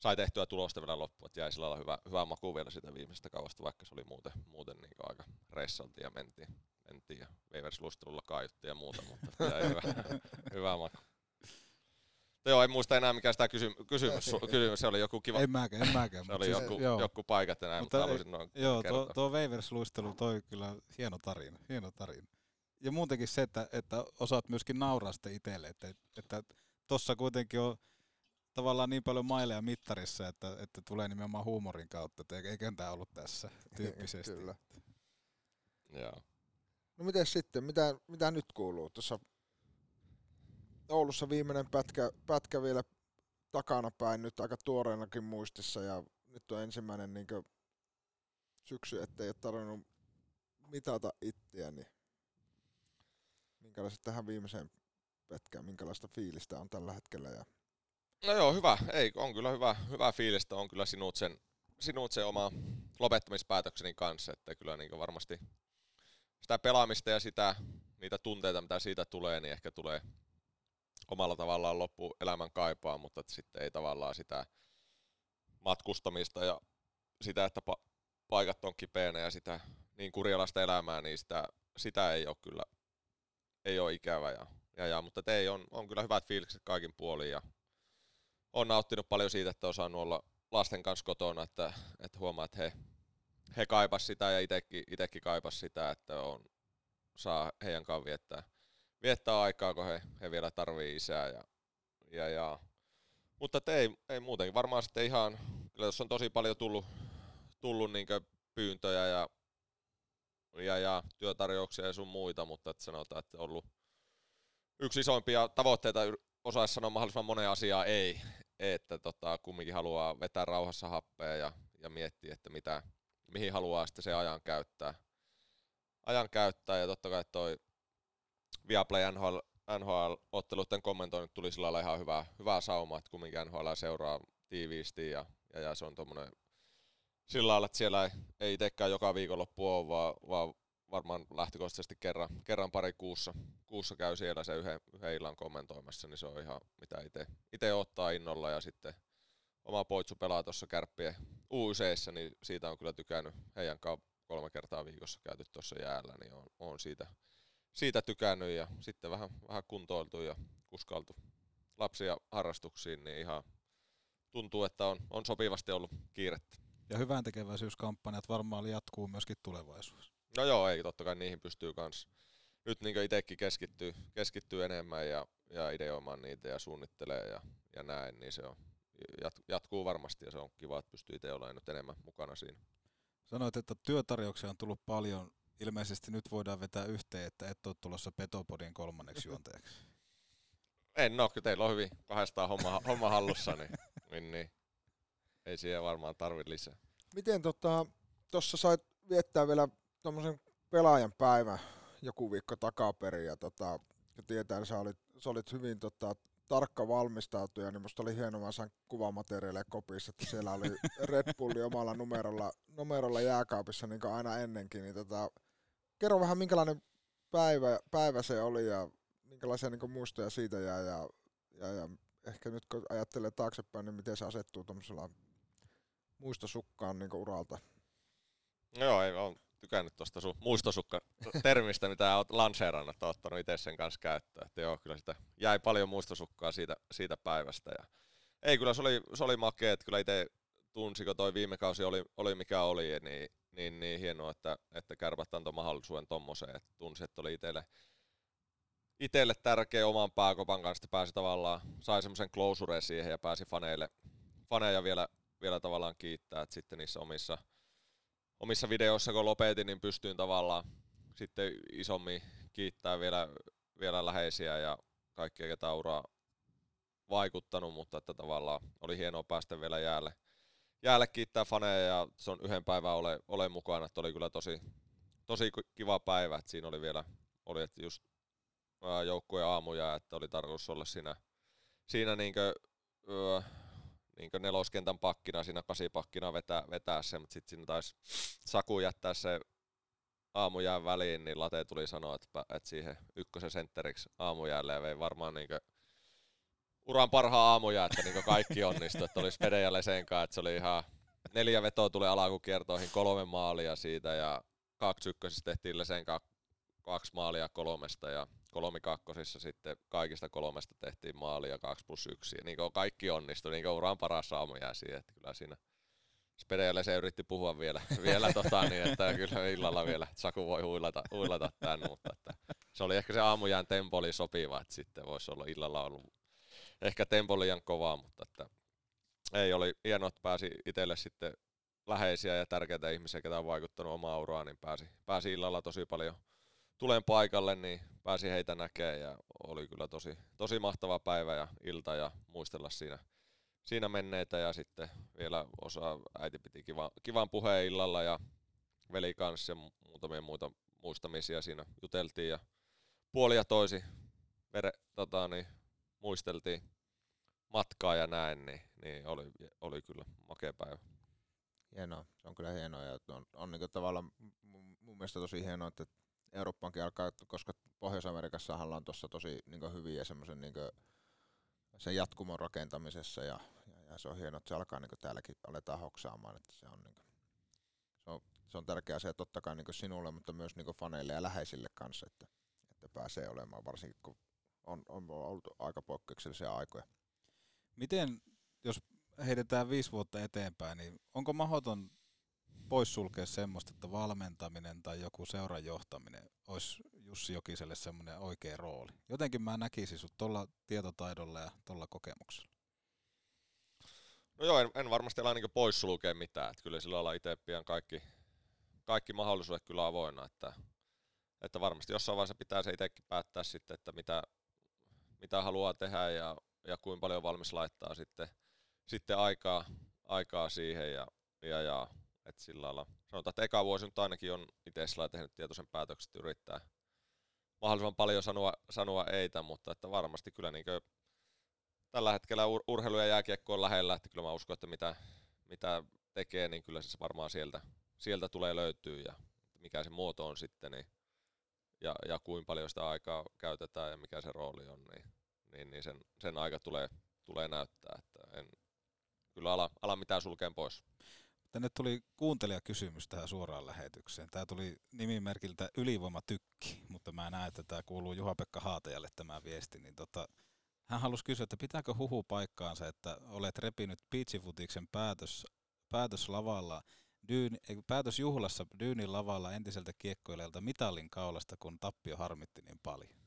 sai tehtyä tulosta vielä loppuun, että jäi sillä lailla hyvä, hyvä maku vielä sitä viimeisestä kauasta, vaikka se oli muuten, muuten niin aika ressalti ja mentiin, mentiin ja Waivers-luistelulla kaiuttiin ja muuta, mutta jäi hyvä, hyvä maku. Mutta Joo, en muista enää mikä sitä kysy- kysymys, su- kysymys, se oli joku kiva. En mäkään, en mäkään. Se oli siis- joku, joo. joku paikat enää, mutta, mutta halusin noin Joo, tuo, kertoa. tuo Waivers-luistelu toi kyllä hieno tarina, hieno tarina. Ja muutenkin se, että, että osaat myöskin nauraa sitten itselle, että, että tossa kuitenkin on tavallaan niin paljon maileja mittarissa, että, että tulee nimenomaan huumorin kautta, että ei kentää ollut tässä tyyppisesti. Kyllä. Joo. No miten sitten, mitä, mitä nyt kuuluu? Tuossa Oulussa viimeinen pätkä, pätkä vielä takana päin, nyt aika tuoreenakin muistissa ja nyt on ensimmäinen niin syksy, ettei ole tarvinnut mitata itseä, niin minkälaiset tähän viimeiseen pätkään, minkälaista fiilistä on tällä hetkellä ja No joo, hyvä. Ei, on kyllä hyvä, hyvä fiilistä. On kyllä sinut sen, sinut sen oma lopettamispäätökseni kanssa, että kyllä niin varmasti sitä pelaamista ja sitä, niitä tunteita, mitä siitä tulee, niin ehkä tulee omalla tavallaan loppuelämän kaipaa, mutta sitten ei tavallaan sitä matkustamista ja sitä, että pa- paikat on kipeänä ja sitä niin kurjalaista elämää, niin sitä, sitä ei ole kyllä ei ole ikävä. Ja, ja, ja, mutta ei, on, on kyllä hyvät fiilikset kaikin puolin ja on nauttinut paljon siitä, että on saanut olla lasten kanssa kotona, että, että huomaa, että he, he kaipas sitä ja itekin, itekin kaipas sitä, että on, saa heidän kanssaan viettää, viettää aikaa, kun he, he vielä tarvii isää. Ja, ja, ja. Mutta et ei, ei muutenkin. Varmaan sitten ihan, kyllä tässä on tosi paljon tullut, tullut niinkö pyyntöjä ja, ja, ja työtarjouksia ja sun muita, mutta että sanotaan, että ollut yksi isoimpia tavoitteita osaisi sanoa mahdollisimman moneen asiaan ei, että tota, kumminkin haluaa vetää rauhassa happea ja, ja miettiä, että mitä, mihin haluaa sitten se ajan käyttää. Ajan käyttää ja totta kai toi Viaplay NHL, NHL-otteluiden kommentoinnit tuli sillä lailla ihan hyvää, hyvää saumaa, että kumminkin NHL seuraa tiiviisti ja, ja, ja se on tommonen sillä lailla, että siellä ei, ei itsekään joka viikonloppu ole, vaan, vaan varmaan lähtökohtaisesti kerran, kerran pari kuussa, kuussa käy siellä se yhden, yhden illan kommentoimassa, niin se on ihan mitä itse ottaa innolla ja sitten oma poitsu pelaa tuossa kärppien u niin siitä on kyllä tykännyt. Heidän kanssa kolme kertaa viikossa käyty tuossa jäällä, niin on, on siitä, siitä tykännyt ja sitten vähän, vähän kuntoiltu ja kuskaltu lapsia harrastuksiin, niin ihan tuntuu, että on, on sopivasti ollut kiirettä. Ja hyvän tekeväisyyskampanjat varmaan jatkuu myöskin tulevaisuudessa. No joo, ei totta kai niihin pystyy kans. Nyt niin itsekin keskittyy, keskittyy enemmän ja, ja ideoimaan niitä ja suunnittelee ja, ja näin, niin se on, jat, jatkuu varmasti ja se on kiva, että pystyy itse olemaan nyt enemmän mukana siinä. Sanoit, että työtarjouksia on tullut paljon. Ilmeisesti nyt voidaan vetää yhteen, että et ole tulossa Petopodin kolmanneksi juontajaksi. En no, kyllä teillä on hyvin kahdestaan homma, homma hallussa, niin, niin, niin, ei siihen varmaan tarvi lisää. Miten tota, tuossa sait viettää vielä tuommoisen pelaajan päivän joku viikko takaperin ja tota, tietää, niin sä olit, sä olit hyvin tota, tarkka valmistautuja, niin musta oli hienoa, mä sain kuvamateriaaleja kopissa, että siellä oli Red Bulli omalla numerolla, numerolla jääkaapissa niin kuin aina ennenkin, niin tota, kerro vähän minkälainen päivä, päivä se oli ja minkälaisia niin muistoja siitä jää ja, ja, ja ehkä nyt kun ajattelee taaksepäin, niin miten se asettuu tuommoisella muistosukkaan niin uralta? No joo, ei, on tykännyt tuosta sun muistosukka-termistä, mitä olet lanseerannut, että ottanut itse sen kanssa käyttöön. Että joo, kyllä sitä jäi paljon muistosukkaa siitä, siitä päivästä. Ja ei, kyllä se oli, se oli makea, että kyllä itse tunsiko toi viime kausi oli, oli mikä oli, niin, niin, niin hienoa, että, että kärpät antoi mahdollisuuden tommoseen, että tunsi, että oli itselle, itselle tärkeä oman pääkopan kanssa, pääsi tavallaan, sai semmoisen closureen siihen ja pääsi faneille, faneja vielä, vielä tavallaan kiittää, että sitten niissä omissa, omissa videoissa kun lopetin, niin pystyin tavallaan sitten isommin kiittää vielä, vielä läheisiä ja kaikkia, ketä uraa vaikuttanut, mutta että tavallaan oli hienoa päästä vielä jäälle, jäälle kiittää faneja ja se on yhden päivän ole, ole mukana, että oli kyllä tosi, tosi kiva päivä, että siinä oli vielä, oli että just joukkueen aamuja, että oli tarkoitus olla siinä, siinä niinkö, öö, niinkö neloskentän pakkina, siinä kasipakkina vetää, vetää se, mutta sitten siinä taisi Saku jättää se aamujään väliin, niin Late tuli sanoa, että, että siihen ykkösen sentteriksi aamujäälle ja vei varmaan niinkö uran parhaan aamuja, että niin kaikki onnistui, että Fede ja Lesenkaan, että se oli ihan neljä vetoa tuli alakukiertoihin, kolme maalia siitä ja kaksi ykkösistä tehtiin Lesenkaan kaksi maalia kolmesta ja kolmikakkosissa sitten kaikista kolmesta tehtiin maalia kaksi plus yksi. Ja niin kaikki onnistui, niin uran paras aamu jää siihen, että kyllä siinä Spede se yritti puhua vielä, vielä tota, niin, että kyllä illalla vielä Saku voi huilata, huilata tämän, mutta että se oli ehkä se aamujään tempo oli sopiva, että sitten voisi olla illalla ollut ehkä tempo liian kovaa, mutta että ei oli hienoa, että pääsi itselle sitten läheisiä ja tärkeitä ihmisiä, ketä on vaikuttanut omaa uraa, niin pääsi, pääsi illalla tosi paljon tulen paikalle, niin pääsi heitä näkemään ja oli kyllä tosi, tosi mahtava päivä ja ilta ja muistella siinä, siinä menneitä ja sitten vielä osa äiti piti kiva, kivan puheen illalla ja veli kanssa ja muutamia muita muistamisia siinä juteltiin ja puoli ja toisi vere, tota, niin, muisteltiin matkaa ja näin, niin, niin oli, oli kyllä makea päivä. Hienoa, se on kyllä hienoa ja on, on niin tavallaan mun, mielestä tosi hienoa, että Eurooppaankin alkaa, koska Pohjois-Amerikassa on tuossa tosi niin hyviä semmoisen niin sen jatkumon rakentamisessa ja, ja, ja, se on hienoa, että se alkaa niin täälläkin aletaan hoksaamaan, että se on, niin kuin, se on, se on tärkeä se totta kai niin sinulle, mutta myös niin faneille ja läheisille kanssa, että, että pääsee olemaan, varsinkin kun on, on ollut aika poikkeuksellisia aikoja. Miten, jos heitetään viisi vuotta eteenpäin, niin onko mahdoton poissulkea semmoista, että valmentaminen tai joku seuran johtaminen olisi Jussi Jokiselle semmoinen oikea rooli. Jotenkin mä näkisin sut tuolla tietotaidolla ja tuolla kokemuksella. No joo, en, en varmasti ala niin poissulkea mitään. Että kyllä sillä lailla itse pian kaikki, kaikki mahdollisuudet kyllä avoinna. Että, että varmasti jossain vaiheessa pitää se itsekin päättää sitten, että mitä, mitä haluaa tehdä ja, ja kuinka paljon valmis laittaa sitten, sitten aikaa, aikaa siihen. Ja, ja, ja et sillä lailla, sanotaan, että eka vuosi nyt ainakin on itse sillä tehnyt tietoisen päätöksen, että yrittää mahdollisimman paljon sanoa, sanoa eitä, mutta että varmasti kyllä niin tällä hetkellä ur- urheilu ja jääkiekko on lähellä, että kyllä mä uskon, että mitä, mitä tekee, niin kyllä se varmaan sieltä, sieltä tulee löytyy ja mikä se muoto on sitten, niin, ja, ja kuinka paljon sitä aikaa käytetään ja mikä se rooli on, niin, niin, niin sen, sen aika tulee, tulee näyttää, että en kyllä ala, ala mitään sulkeen pois. Tänne tuli kuuntelijakysymys tähän suoraan lähetykseen. Tämä tuli nimimerkiltä Ylivoimatykki, mutta mä näen, että tämä kuuluu Juha-Pekka Haatajalle tämä viesti. Niin tota, hän halusi kysyä, että pitääkö huhu paikkaansa, että olet repinyt Piitsifutiksen päätös, päätöslavalla, dyyn, päätösjuhlassa Dyynin lavalla entiseltä kiekkoilijalta mitallin kaulasta, kun tappio harmitti niin paljon?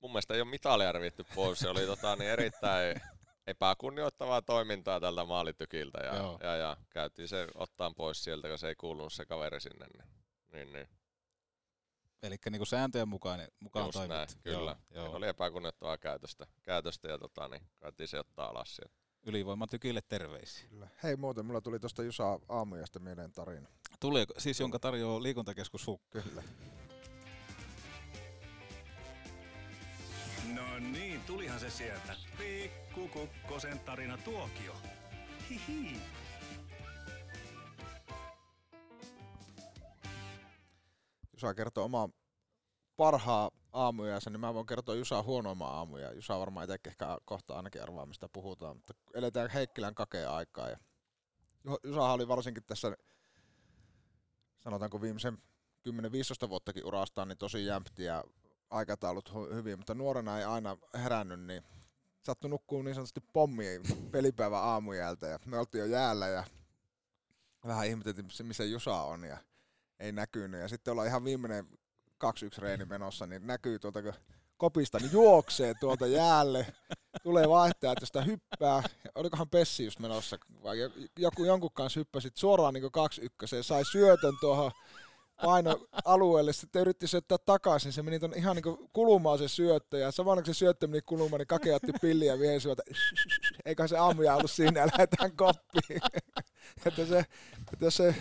Mun mielestä ei ole mitalia revitty pois. Se oli tota, niin erittäin epäkunnioittavaa toimintaa tältä maalitykiltä ja, ja, ja, käytiin se ottaan pois sieltä, kun se ei kuulunut se kaveri sinne. Niin, niin, niin. Eli niin sääntöjen mukaan, mukaan Just näin, kyllä. Joo, joo. Oli epäkunnioittavaa käytöstä, käytöstä ja tota, niin, käytiin se ottaa alas siellä. Ylivoimatykille terveisiä. Kyllä. Hei muuten, mulla tuli tuosta Jusa aamujasta mieleen tarina. Tuli, siis jonka tarjoaa liikuntakeskus Hukka. Kyllä. No niin, tulihan se sieltä. Pikku Kukkosen tarina tuokio. Hihi. Jusa kertoo oma parhaa aamuja, niin mä voin kertoa Jusa huonoimman aamuja. Jusa varmaan itsekin ehkä kohta ainakin arvaa, mistä puhutaan, mutta eletään Heikkilän kakea aikaa. Ja Jusa oli varsinkin tässä, sanotaanko viimeisen 10-15 vuottakin urastaan, niin tosi jämpti ja aikataulut hyvin, mutta nuorena ei aina herännyt, niin sattui nukkuu niin sanotusti pommiin pelipäivän aamujältä ja me oltiin jo jäällä ja vähän ihmeteltiin, missä- Jusa on ja ei näkynyt. Ja sitten ollaan ihan viimeinen 2-1 reeni menossa, niin näkyy tuolta kun kopista, niin juoksee tuolta jäälle, tulee vaihtaja, että sitä hyppää. Olikohan Pessi just menossa, vai jo- joku jonkun kanssa hyppäsi suoraan niin 2-1, sai syötön tuohon painoalueelle, sitten yritti syöttää takaisin, se meni ton ihan niin kulumaan se syöttö, ja samalla kun se syöttö meni kulumaan, niin Kake otti pilliä ja vie syötä, eikä se aamuja ollut siinä, ja lähdetään koppiin. että se, että jos se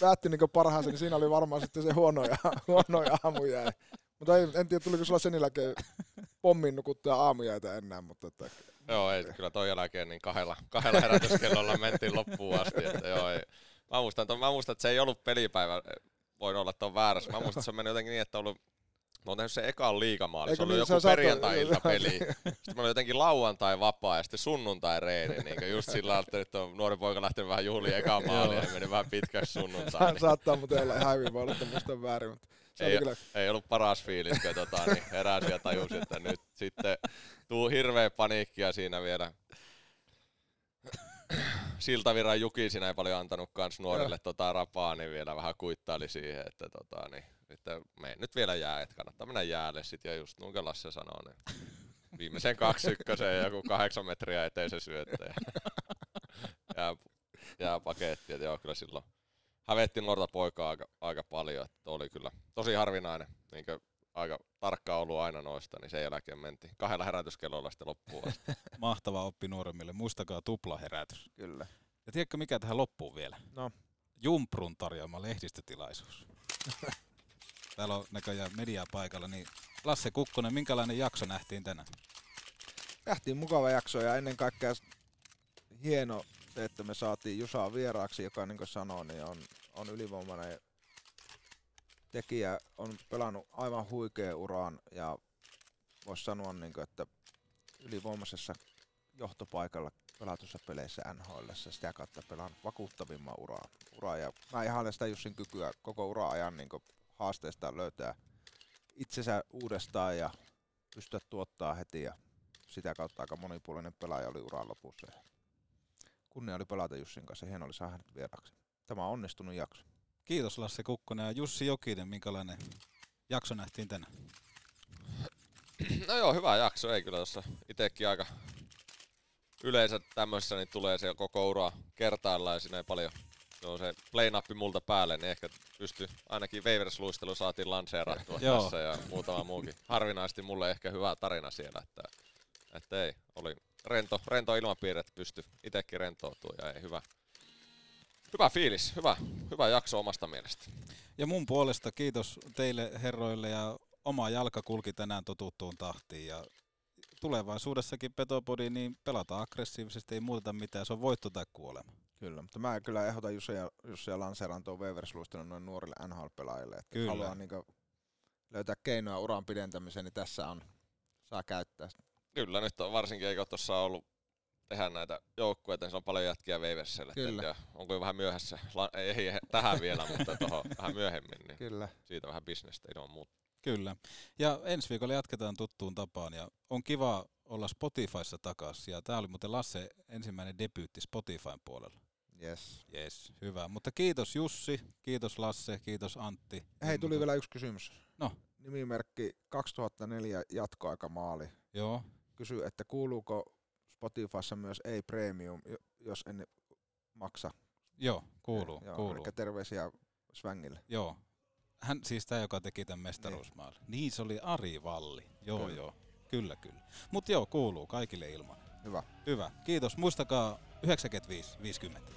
päätti niin parhaansa, niin siinä oli varmaan sitten se huonoja, huonoja aamuja. Mutta ei, en tiedä, tuliko sulla sen jälkeen pommin nukuttua aamujäitä enää, mutta että, Joo, ei, kyllä toi jälkeen niin kahdella, kahdella herätyskellolla mentiin loppuun asti. Että joo, ei. Mä, että, mä muistan, että se ei ollut pelipäivä, voin olla, että on väärässä. Mä muistan, että se on mennyt jotenkin niin, että on ollut Mä oon tehnyt sen ekan liikamaali, se oli niin, joku se on saatu- perjantai peli. Sitten mä olin jotenkin lauantai vapaa ja sitten sunnuntai reeni. Niin just sillä lailla, että nyt on nuori poika lähtenyt vähän juhliin ekan maali ja meni vähän pitkäksi sunnuntai. Niin saattaa muuten olla ihan hyvin, voi olla, että musta on väärin, mutta se ei, kyllä ei ollut paras fiilis, kun tota, niin heräsi ja tajusi, että nyt sitten tuu hirveä paniikkia siinä vielä. Siltavirran Juki siinä ei paljon antanut kans nuorille tota rapaa, niin vielä vähän kuittaili siihen, että tota, niin, että me nyt vielä jää, että kannattaa mennä jäälle sit, ja just nuuka Lasse sanoo, niin viimeisen kaksi ykköseen ja joku kahdeksan metriä eteen se syöttö. Ja jää, jää paketti, että joo, kyllä silloin hävetti nuorta poikaa aika, aika paljon, että oli kyllä tosi harvinainen, niin aika tarkka ollut aina noista, niin sen jälkeen mentiin kahdella herätyskellolla sitten loppuun asti. Mahtava oppi nuoremmille. Muistakaa tuplaherätys. Kyllä. Ja tiedätkö mikä tähän loppuu vielä? No. Jumprun tarjoama lehdistötilaisuus. Täällä on näköjään mediaa paikalla, niin Lasse Kukkonen, minkälainen jakso nähtiin tänään? nähtiin mukava jakso ja ennen kaikkea hieno se, että me saatiin Jusaa vieraaksi, joka niin kuin sanoo, niin on, on ylivoimainen tekijä, on pelannut aivan huikea uran ja voisi sanoa, niin kuin, että ylivoimaisessa johtopaikalla pelatussa peleissä NHL, sitä kautta pelannut vakuuttavimman uraa. uraa. Ja mä ihailen sitä Jussin kykyä koko ura ajan niin haasteesta löytää itsensä uudestaan ja pystyä tuottaa heti ja sitä kautta aika monipuolinen pelaaja oli uran lopussa. Kunnia oli pelata Jussin kanssa, hieno oli saada hänet vieraaksi. Tämä on onnistunut jakso. Kiitos Lasse Kukkonen ja Jussi Jokinen, minkälainen jakso nähtiin tänään? No joo, hyvä jakso, ei kyllä tuossa itekin aika yleensä tämmöisessä niin tulee se koko ura kertaillaan ja siinä ei paljon Joo, se play-nappi multa päälle, niin ehkä pystyy, ainakin Waivers-luistelu saatiin lanseerattua tässä ja muutama muukin. Harvinaisesti mulle ehkä hyvä tarina siellä, että, että ei, oli rento, rento ilmapiiri, että pysty itsekin rentoutua ja ei hyvä. Hyvä fiilis, hyvä, hyvä jakso omasta mielestä. Ja mun puolesta kiitos teille herroille ja oma jalka kulki tänään totuttuun tahtiin ja tulevaisuudessakin Petopodi, niin pelataan aggressiivisesti, ei muuteta mitään, se on voitto tai kuolema. Kyllä, mutta mä kyllä ehdotan Jussi ja, Jussi ja lanseeraan tuon noin nuorille NHL-pelaajille. Että Kyllä. Haluaa niin löytää keinoa uran pidentämiseen, niin tässä on, saa käyttää. sitä. Kyllä, nyt on varsinkin, eikö tuossa ollut tehdä näitä joukkueita, niin se on paljon jätkiä Waversille. Kyllä. Onko jo vähän myöhässä, ei, ei tähän vielä, mutta tuohon vähän myöhemmin, niin Kyllä. siitä vähän bisnestä ilman muuta. Kyllä. Ja ensi viikolla jatketaan tuttuun tapaan ja on kiva olla Spotifyssa takaisin. Ja tämä oli muuten Lasse ensimmäinen debyytti Spotifyn puolella. Yes. Yes, hyvä. Mutta kiitos Jussi, kiitos Lasse, kiitos Antti. Hei, tuli vielä yksi kysymys. No. Nimimerkki 2004 jatkoaikamaali. Joo. Kysy, että kuuluuko Spotifyssa myös ei premium, jo- jos en maksa. Joo, kuuluu, Joo, kuuluu. Eli terveisiä Svängille. Joo. Hän siis tämä, joka teki tämän mestaruusmaalin. Niin. se oli Ari Valli. Joo, Kyllä. joo. Kyllä, kyllä. Mutta joo, kuuluu kaikille ilman. Hyvä. Hyvä. Kiitos. Muistakaa 95 50.